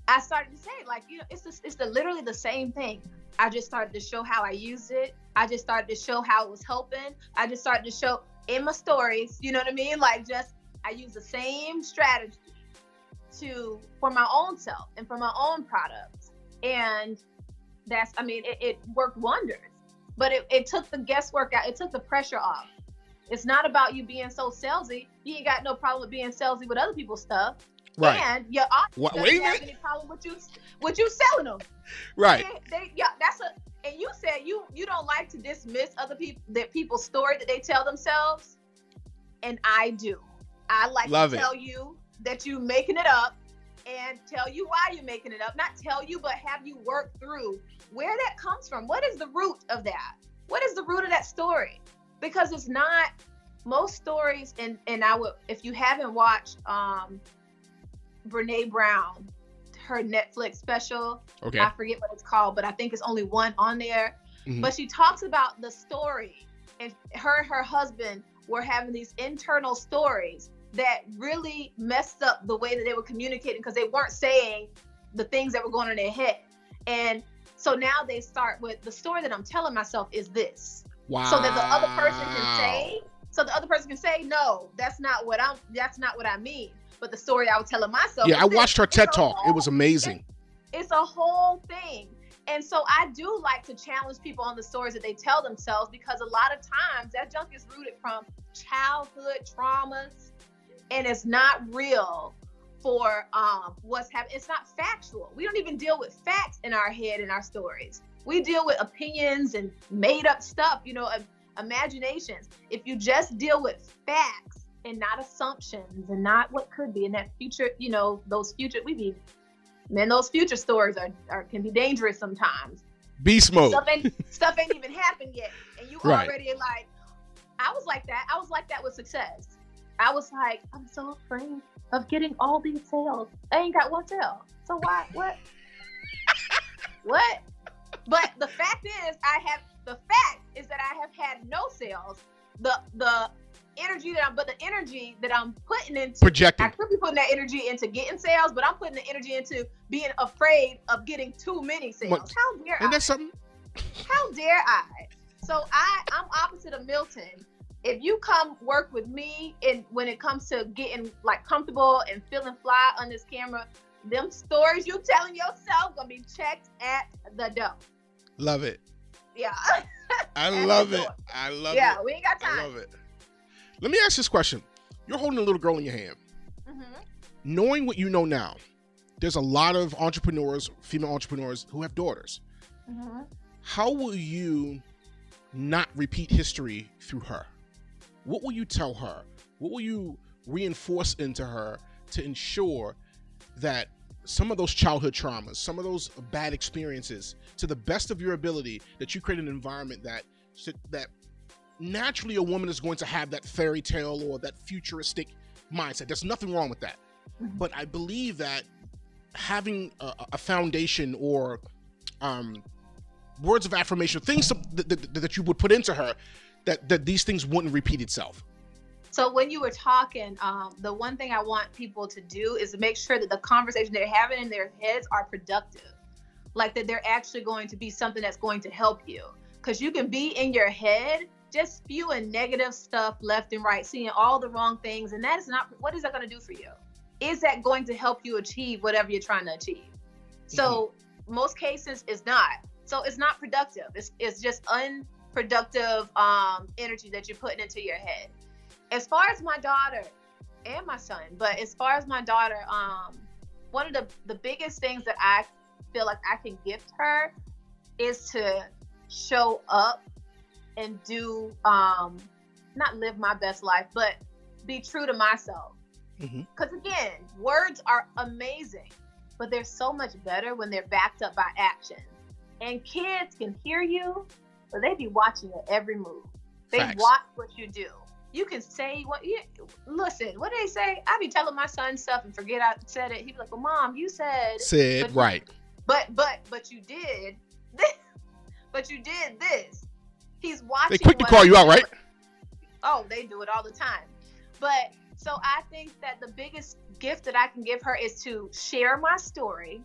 I started to say like, you know, it's the, it's the literally the same thing. I just started to show how I used it. I just started to show how it was helping. I just started to show in my stories, you know what I mean? Like just I use the same strategy to for my own self and for my own products. And that's I mean, it, it worked wonders but it, it took the guesswork out. It took the pressure off. It's not about you being so salesy. You ain't got no problem with being salesy with other people's stuff. Right. And your audience what, doesn't have any problem with you with you selling them. Right. They, they, yeah, that's a and you said you you don't like to dismiss other people that people's story that they tell themselves. And I do. I like Love to it. tell you that you making it up and tell you why you're making it up. Not tell you, but have you work through where that comes from. What is the root of that? What is the root of that story? Because it's not most stories, and and I would if you haven't watched um Brene Brown, her Netflix special. Okay. I forget what it's called, but I think it's only one on there. Mm-hmm. But she talks about the story, and her and her husband were having these internal stories that really messed up the way that they were communicating because they weren't saying the things that were going on in their head. And so now they start with the story that I'm telling myself is this. Wow. So that the other person can say, so the other person can say, no, that's not what I'm, that's not what I mean. But the story I was telling myself. Yeah, I watched her TED talk. Whole, it was amazing. it's a whole thing. And so I do like to challenge people on the stories that they tell themselves because a lot of times that junk is rooted from childhood traumas and it's not real for um, what's happening. It's not factual. We don't even deal with facts in our head in our stories. We deal with opinions and made up stuff, you know, imaginations. If you just deal with facts and not assumptions and not what could be in that future, you know, those future, we be, man, those future stories are, are can be dangerous sometimes. Beast mode. Stuff ain't, stuff ain't even happened yet. And you right. already like, I was like that. I was like that with success. I was like, I'm so afraid of getting all these sales. I ain't got one sale. So why? What? what? But the fact is, I have the fact is that I have had no sales. The the energy that I'm, but the energy that I'm putting into projecting. I could be putting that energy into getting sales, but I'm putting the energy into being afraid of getting too many sales. What? How dare Isn't I? that something? How dare I? So I I'm opposite of Milton if you come work with me and when it comes to getting like comfortable and feeling fly on this camera, them stories you telling yourself gonna be checked at the door. Love it. Yeah. I love it. I love yeah, it. Yeah, we ain't got time. I love it. Let me ask this question. You're holding a little girl in your hand. Mm-hmm. Knowing what you know now, there's a lot of entrepreneurs, female entrepreneurs, who have daughters. Mm-hmm. How will you not repeat history through her? What will you tell her? What will you reinforce into her to ensure that some of those childhood traumas, some of those bad experiences, to the best of your ability, that you create an environment that that naturally a woman is going to have that fairy tale or that futuristic mindset. There's nothing wrong with that. Mm-hmm. But I believe that having a, a foundation or um, words of affirmation, things that, that, that you would put into her that that these things wouldn't repeat itself. So when you were talking, um, the one thing I want people to do is to make sure that the conversation they're having in their heads are productive, like that they're actually going to be something that's going to help you. Because you can be in your head just spewing negative stuff left and right, seeing all the wrong things, and that is not what is that going to do for you? Is that going to help you achieve whatever you're trying to achieve? So mm-hmm. most cases it's not. So it's not productive. It's it's just un productive um, energy that you're putting into your head. As far as my daughter and my son, but as far as my daughter, um, one of the, the biggest things that I feel like I can gift her is to show up and do, um, not live my best life, but be true to myself. Because mm-hmm. again, words are amazing, but they're so much better when they're backed up by action. And kids can hear you but they be watching your every move. They Facts. watch what you do. You can say what you listen. What do they say? I be telling my son stuff and forget I said it. He be like, "Well, mom, you said said but right." but but but you did this. But you did this. He's watching. They quick to call you out, right? Oh, they do it all the time. But so I think that the biggest gift that I can give her is to share my story.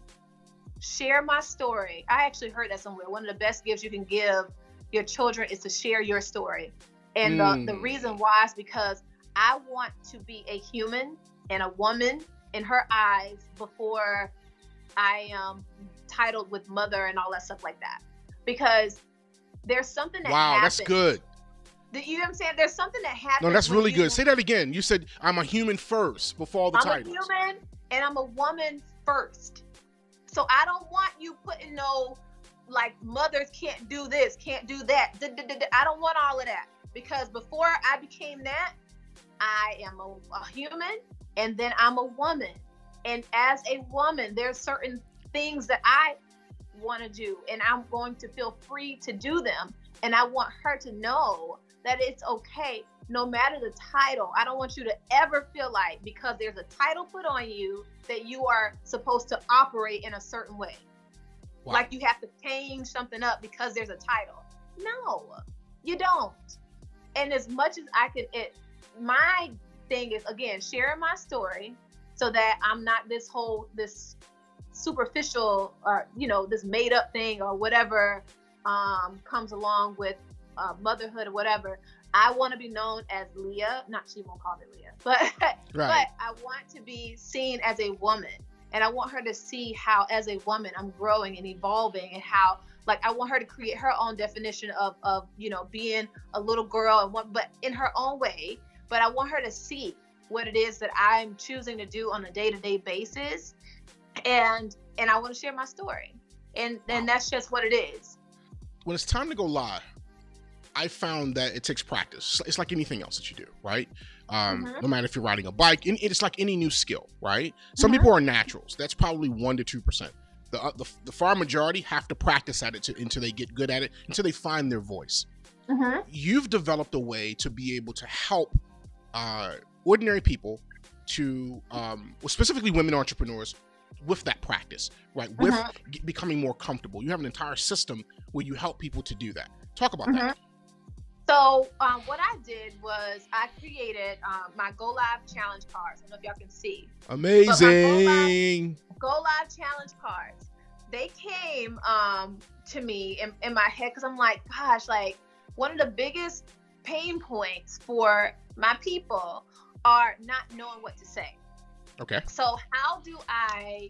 Share my story. I actually heard that somewhere. One of the best gifts you can give your children is to share your story. And mm. the, the reason why is because I want to be a human and a woman in her eyes before I am titled with mother and all that stuff like that. Because there's something that Wow, happens. that's good. You know what I'm saying? There's something that happens. No, that's really you, good. Say that again. You said I'm a human first before all the I'm titles. I'm a human and I'm a woman first. So I don't want you putting no like mothers can't do this, can't do that. I don't want all of that because before I became that, I am a, a human and then I'm a woman. And as a woman, there's certain things that I want to do and I'm going to feel free to do them. And I want her to know that it's okay no matter the title. I don't want you to ever feel like because there's a title put on you that you are supposed to operate in a certain way. Wow. Like you have to change something up because there's a title. No, you don't. And as much as I can, it my thing is again sharing my story so that I'm not this whole this superficial or you know this made up thing or whatever um, comes along with uh, motherhood or whatever. I want to be known as Leah. Not she won't call me Leah, but right. but I want to be seen as a woman, and I want her to see how, as a woman, I'm growing and evolving, and how like I want her to create her own definition of of you know being a little girl and what, but in her own way. But I want her to see what it is that I'm choosing to do on a day to day basis, and and I want to share my story, and and that's just what it is. When it's time to go live I found that it takes practice. It's like anything else that you do, right? Um, mm-hmm. No matter if you're riding a bike, it's like any new skill, right? Some mm-hmm. people are naturals. That's probably one to two percent. The, uh, the, the far majority have to practice at it to, until they get good at it, until they find their voice. Mm-hmm. You've developed a way to be able to help uh, ordinary people to, um, well, specifically women entrepreneurs, with that practice, right? With mm-hmm. g- becoming more comfortable. You have an entire system where you help people to do that. Talk about that. So um, what I did was I created um, my Go Live challenge cards. I don't know if y'all can see. Amazing. Go Live, Go Live, challenge cards. They came um, to me in, in my head because I'm like, gosh, like one of the biggest pain points for my people are not knowing what to say. Okay. So how do I?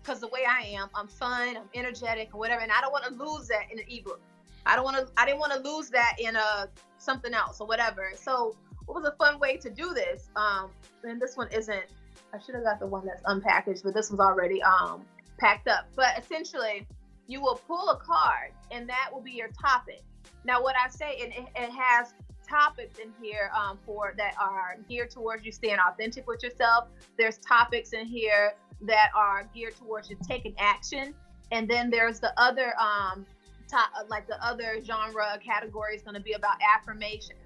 Because the way I am, I'm fun, I'm energetic, whatever, and I don't want to lose that in an ebook. I don't want to. I didn't want to lose that in a uh, something else or whatever. So what was a fun way to do this? Um, and this one isn't. I should have got the one that's unpackaged, but this one's already um packed up. But essentially, you will pull a card, and that will be your topic. Now, what I say, and it, it has topics in here um, for that are geared towards you staying authentic with yourself. There's topics in here that are geared towards you taking action, and then there's the other um, top, uh, like the other genre category is going to be about affirmations.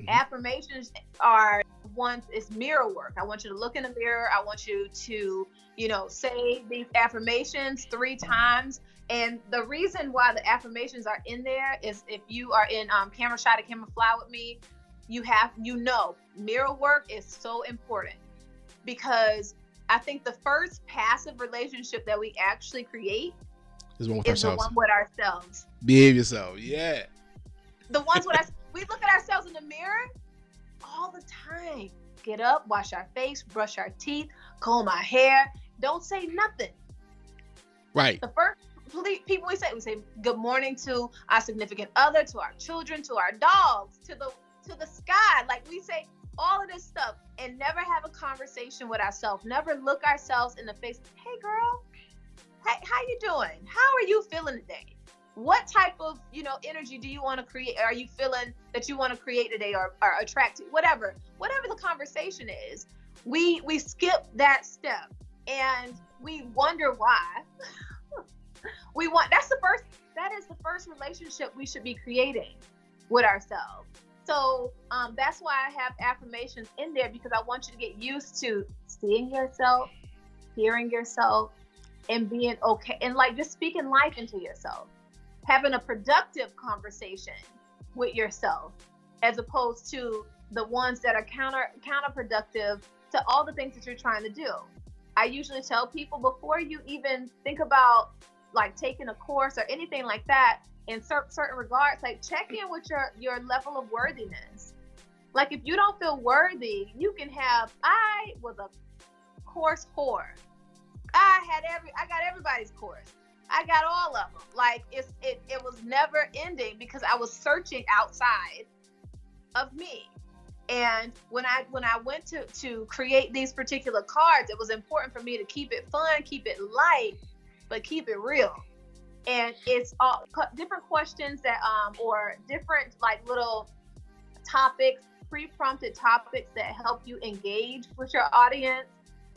Mm-hmm. Affirmations are once it's mirror work. I want you to look in the mirror. I want you to, you know, say these affirmations three times. And the reason why the affirmations are in there is if you are in um, camera shy to camera fly with me, you have, you know, mirror work is so important because I think the first passive relationship that we actually create is one with is ourselves. The one with ourselves. Behave yourself. Yeah. The ones with us. We look at ourselves in the mirror all the time. Get up, wash our face, brush our teeth, comb our hair. Don't say nothing. Right. The first people we say we say good morning to our significant other, to our children, to our dogs, to the to the sky. Like we say all of this stuff and never have a conversation with ourselves. Never look ourselves in the face. Hey girl, hey, how you doing? How are you feeling today? What type of, you know, energy do you want to create? Are you feeling that you want to create today or, or attract whatever, whatever the conversation is, we we skip that step and we wonder why. we want that's the first that is the first relationship we should be creating with ourselves. So um, that's why I have affirmations in there because I want you to get used to seeing yourself, hearing yourself, and being okay and like just speaking life into yourself. Having a productive conversation with yourself as opposed to the ones that are counter counterproductive to all the things that you're trying to do. I usually tell people before you even think about like taking a course or anything like that in cer- certain regards like check in with your your level of worthiness. Like if you don't feel worthy you can have i was a course whore I had every I got everybody's course. I got all of them. Like it's it it was never ending because I was searching outside of me. And when I when I went to to create these particular cards, it was important for me to keep it fun, keep it light, but keep it real. And it's all different questions that um or different like little topics pre-prompted topics that help you engage with your audience.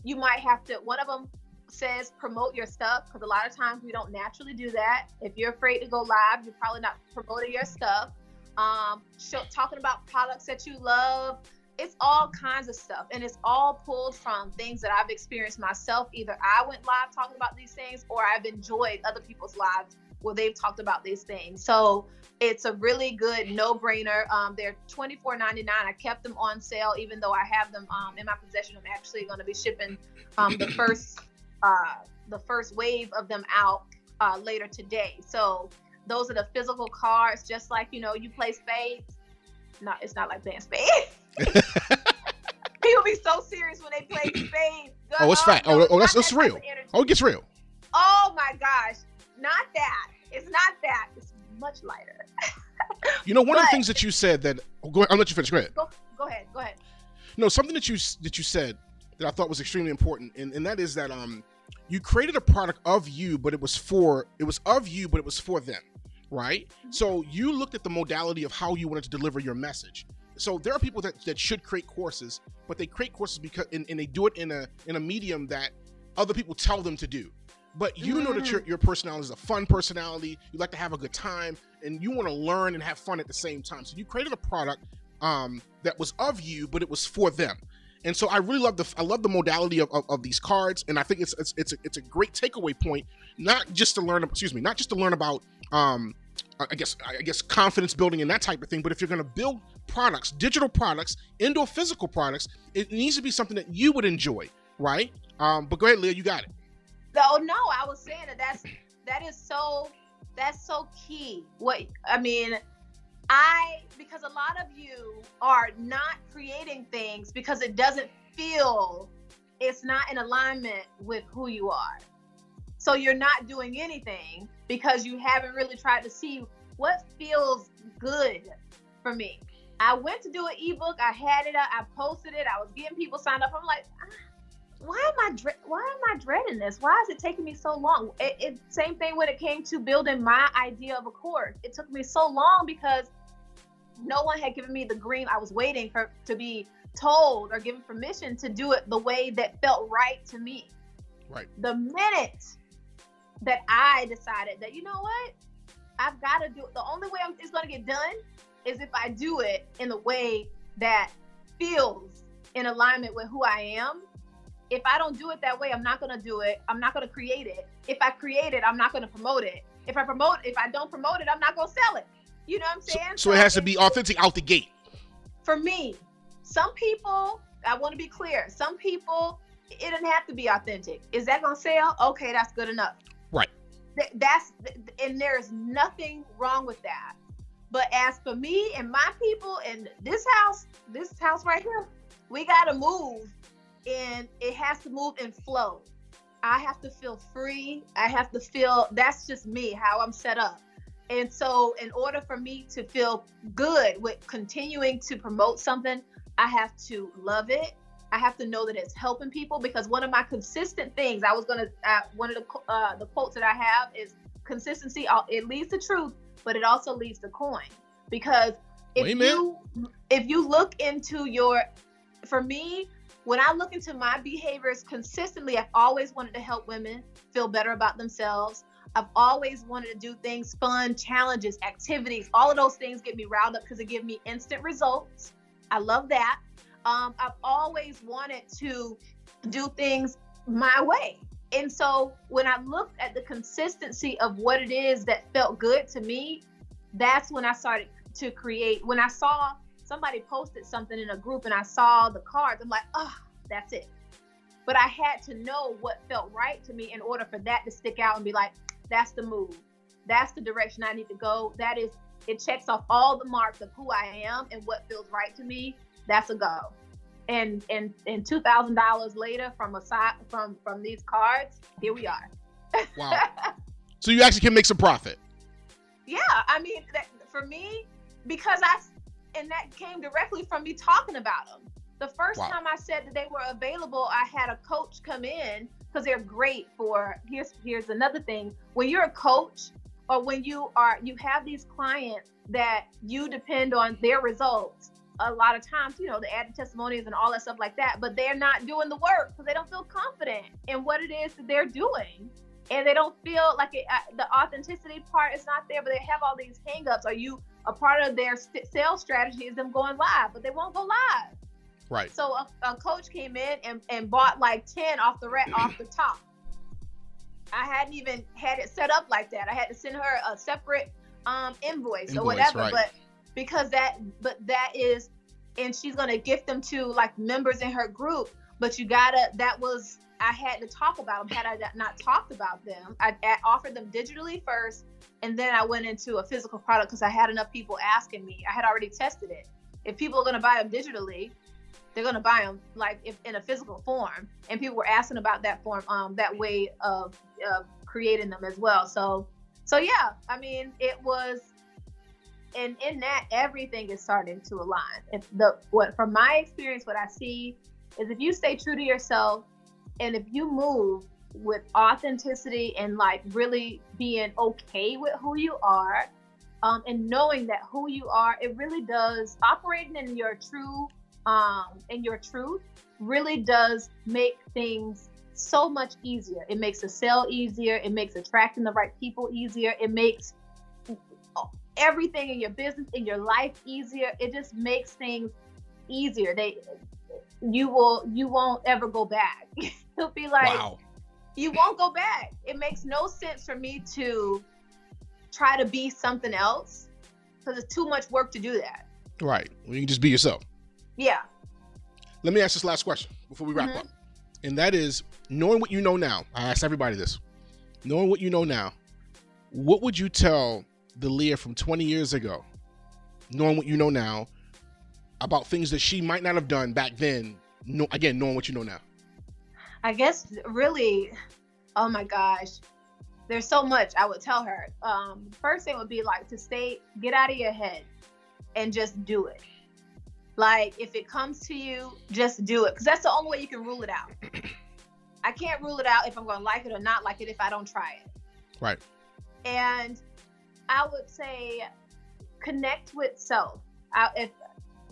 You might have to. One of them says promote your stuff because a lot of times we don't naturally do that. If you're afraid to go live, you're probably not promoting your stuff. Um, show, talking about products that you love. It's all kinds of stuff, and it's all pulled from things that I've experienced myself. Either I went live talking about these things, or I've enjoyed other people's lives where they've talked about these things. So it's a really good no-brainer. Um, they're $24.99. I kept them on sale, even though I have them um, in my possession. I'm actually going to be shipping um, the first uh, the first wave of them out uh, later today. So those are the physical cards, just like you know you play spades. No, it's not like playing spades. People be so serious when they play spades. oh, it's fact. Oh, oh, that's, that's real. Oh, it gets real. Oh my gosh, not that. It's not that. It's much lighter. you know, one but, of the things that you said that oh, go ahead, I'll let you finish. Go ahead. Go, go ahead. Go ahead. No, something that you that you said that I thought was extremely important, and, and that is that um you created a product of you, but it was for it was of you, but it was for them, right? Mm-hmm. So you looked at the modality of how you wanted to deliver your message. So there are people that, that should create courses, but they create courses because and, and they do it in a in a medium that other people tell them to do. But you mm-hmm. know that your, mm. your personality is a fun personality. You like to have a good time and you want to learn and have fun at the same time. So you created a product um, that was of you, but it was for them. And so I really love the I love the modality of, of, of, these cards, and I think it's it's it's a, it's a great takeaway point, not just to learn excuse me, not just to learn about um, I guess I guess confidence building and that type of thing, but if you're going to build products, digital products, indoor physical products, it needs to be something that you would enjoy, right? Um, but go ahead, Leah, you got it. Oh no, I was saying that that's that is so that's so key. What I mean, I because a lot of you are not creating things because it doesn't feel it's not in alignment with who you are. So you're not doing anything because you haven't really tried to see what feels good for me. I went to do an ebook, I had it, up, I posted it, I was getting people signed up. I'm like, ah, why am I dre- why am I dreading this? Why is it taking me so long? It, it same thing when it came to building my idea of a course. It took me so long because no one had given me the green. I was waiting for to be told or given permission to do it the way that felt right to me. Right. The minute that I decided that you know what, I've got to do it. The only way it's going to get done is if I do it in the way that feels in alignment with who I am if I don't do it that way, I'm not going to do it. I'm not going to create it. If I create it, I'm not going to promote it. If I promote, if I don't promote it, I'm not going to sell it. You know what I'm saying? So, so, so it has to be authentic out the gate. For me, some people, I want to be clear. Some people, it doesn't have to be authentic. Is that going to sell? Okay, that's good enough. Right. That's and there's nothing wrong with that. But as for me and my people and this house, this house right here, we got to move and it has to move and flow. I have to feel free. I have to feel that's just me, how I'm set up. And so, in order for me to feel good with continuing to promote something, I have to love it. I have to know that it's helping people because one of my consistent things I was gonna uh, one of the uh, the quotes that I have is consistency. It leads to truth, but it also leads to coin because if you if you look into your for me when I look into my behaviors consistently, I've always wanted to help women feel better about themselves. I've always wanted to do things fun, challenges, activities. All of those things get me riled up because it gives me instant results. I love that. Um, I've always wanted to do things my way. And so when I looked at the consistency of what it is that felt good to me, that's when I started to create. When I saw somebody posted something in a group and I saw the cards, I'm like, oh, that's it. But I had to know what felt right to me in order for that to stick out and be like, that's the move. That's the direction I need to go. That is, it checks off all the marks of who I am and what feels right to me. That's a go. And and and two thousand dollars later from a side from from these cards, here we are. wow. So you actually can make some profit. Yeah, I mean, that, for me, because I and that came directly from me talking about them. The first wow. time I said that they were available, I had a coach come in because they're great for here's here's another thing. When you're a coach or when you are you have these clients that you depend on their results, a lot of times, you know, they add testimonials and all that stuff like that, but they're not doing the work because they don't feel confident in what it is that they're doing. And they don't feel like it, uh, the authenticity part is not there, but they have all these hangups. Are you a part of their st- sales strategy? Is them going live, but they won't go live. Right. So a, a coach came in and, and bought like 10 off the ret off the top. I hadn't even had it set up like that. I had to send her a separate um, invoice, invoice or whatever. Right. But because that but that is and she's gonna gift them to like members in her group but you gotta that was i had to talk about them had i not talked about them. I, I offered them digitally first and then i went into a physical product because i had enough people asking me. I had already tested it. If people are gonna buy them digitally they're gonna buy them like if in a physical form and people were asking about that form um that way of, of creating them as well. So so yeah i mean it was and in that everything is starting to align. If the what from my experience what i see is if you stay true to yourself and if you move with authenticity and like really being okay with who you are um, and knowing that who you are it really does operating in your true um, in your truth really does make things so much easier. It makes a sale easier. It makes attracting the right people easier. It makes everything in your business in your life easier. It just makes things easier. They you will you won't ever go back. He'll be like wow. you won't go back. It makes no sense for me to try to be something else because it's too much work to do that. Right. Well, you can just be yourself. Yeah. Let me ask this last question before we wrap mm-hmm. up. And that is knowing what you know now i ask everybody this. Knowing what you know now what would you tell the Leah from 20 years ago, knowing what you know now about things that she might not have done back then, no, again, knowing what you know now? I guess really, oh my gosh, there's so much I would tell her. Um, first thing would be like to stay, get out of your head and just do it. Like if it comes to you, just do it because that's the only way you can rule it out. I can't rule it out if I'm going to like it or not like it if I don't try it. Right. And I would say connect with self. I, if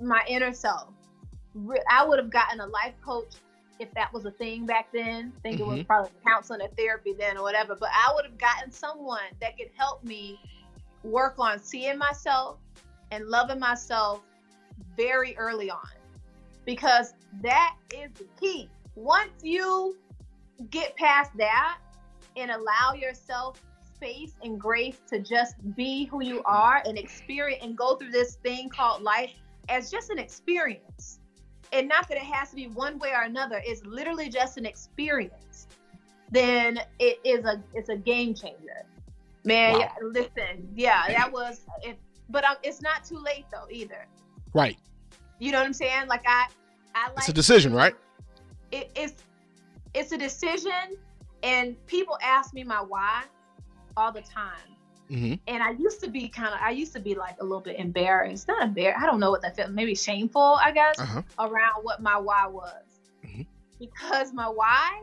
my inner self, I would have gotten a life coach if that was a thing back then. I think mm-hmm. it was mm-hmm. probably counseling or therapy then or whatever. But I would have gotten someone that could help me work on seeing myself and loving myself very early on because that is the key. Once you get past that and allow yourself space and grace to just be who you are and experience and go through this thing called life as just an experience. And not that it has to be one way or another, it's literally just an experience. Then it is a it's a game changer. Man, wow. yeah, listen, yeah, that was it, but um, it's not too late though either. Right. You know what I'm saying? Like I, I like. It's a decision, right? It, it's, it's a decision, and people ask me my why, all the time. Mm-hmm. And I used to be kind of, I used to be like a little bit embarrassed, not embarrassed. I don't know what that felt, maybe shameful, I guess, uh-huh. around what my why was. Mm-hmm. Because my why,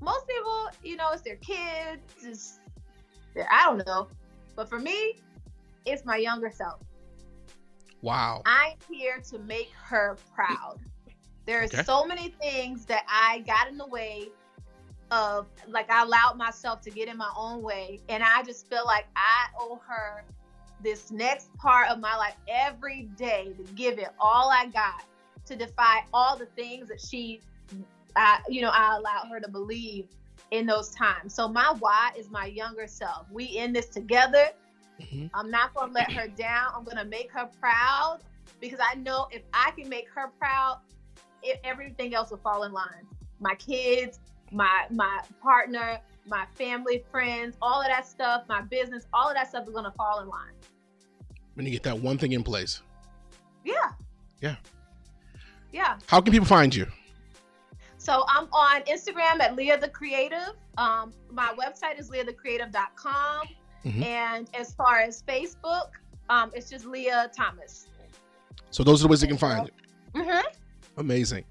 most people, you know, it's their kids, it's their, I don't know. But for me, it's my younger self. Wow. I'm here to make her proud. There's okay. so many things that I got in the way of like I allowed myself to get in my own way and I just feel like I owe her this next part of my life every day to give it all I got to defy all the things that she I you know I allowed her to believe in those times. So my why is my younger self. We in this together. Mm-hmm. I'm not going to let her down. I'm going to make her proud because I know if I can make her proud, it, everything else will fall in line. My kids, my my partner, my family, friends, all of that stuff, my business, all of that stuff is gonna fall in line. When you get that one thing in place. Yeah. Yeah. Yeah. How can people find you? So I'm on Instagram at Leah the Creative. Um, my website is leahthecreative.com. Mm-hmm. And as far as Facebook, um, it's just Leah Thomas. So those are the ways you can find it. Mm-hmm. Amazing.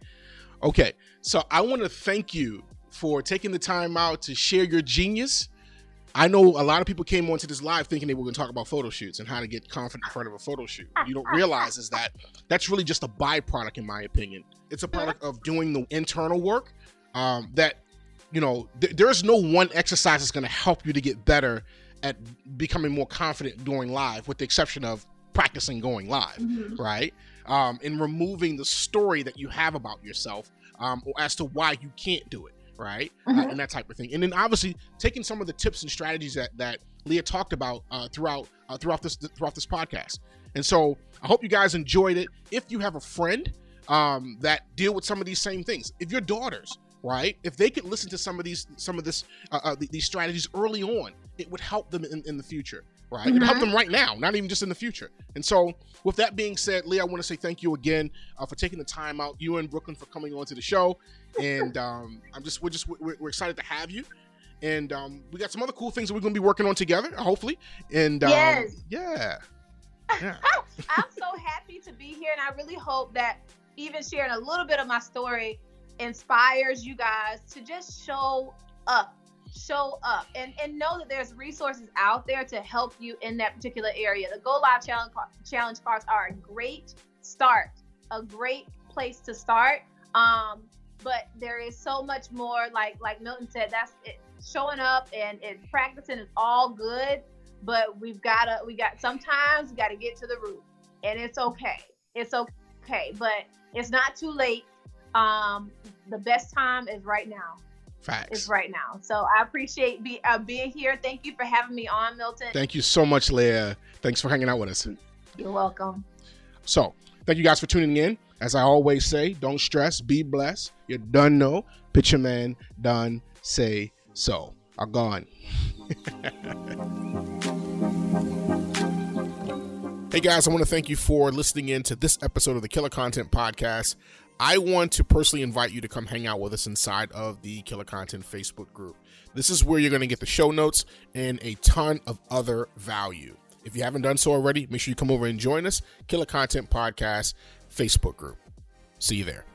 Okay, so I want to thank you for taking the time out to share your genius I know a lot of people came onto this live thinking they were going to talk about photo shoots and how to get confident in front of a photo shoot. You don't realize is that that's really just a byproduct, in my opinion. It's a product of doing the internal work. Um, that you know, th- there is no one exercise that's going to help you to get better at becoming more confident going live, with the exception of practicing going live, mm-hmm. right? Um, and removing the story that you have about yourself um, as to why you can't do it right? Uh, mm-hmm. Uh, and that type of thing. And then obviously taking some of the tips and strategies that that Leah talked about uh, throughout uh, throughout this throughout this podcast. And so I hope you guys enjoyed it. If you have a friend um, that deal with some of these same things, if your daughters, right, if they could listen to some of these some of this uh, uh, these strategies early on, it would help them in, in the future right? Mm-hmm. It help them right now, not even just in the future. And so, with that being said, Leah, I want to say thank you again uh, for taking the time out. You and Brooklyn for coming on to the show, and um, I'm just we're just we're, we're, excited to have you. And um, we got some other cool things that we're going to be working on together, hopefully. And um, yes, yeah, yeah. I'm so happy to be here, and I really hope that even sharing a little bit of my story inspires you guys to just show up show up and, and know that there's resources out there to help you in that particular area. The Go Live Challenge, challenge cards are a great start, a great place to start. Um, but there is so much more, like like Milton said, that's it. Showing up and, and practicing is all good, but we've gotta we got sometimes we gotta get to the root. And it's okay. It's okay. But it's not too late. Um, the best time is right now. Facts. Is right now. So I appreciate be, uh, being here. Thank you for having me on, Milton. Thank you so much, Leah. Thanks for hanging out with us. You're welcome. So, thank you guys for tuning in. As I always say, don't stress, be blessed. You done know. Picture man done say so. Are gone. hey guys, I want to thank you for listening in to this episode of the Killer Content Podcast. I want to personally invite you to come hang out with us inside of the Killer Content Facebook group. This is where you're going to get the show notes and a ton of other value. If you haven't done so already, make sure you come over and join us. Killer Content Podcast Facebook group. See you there.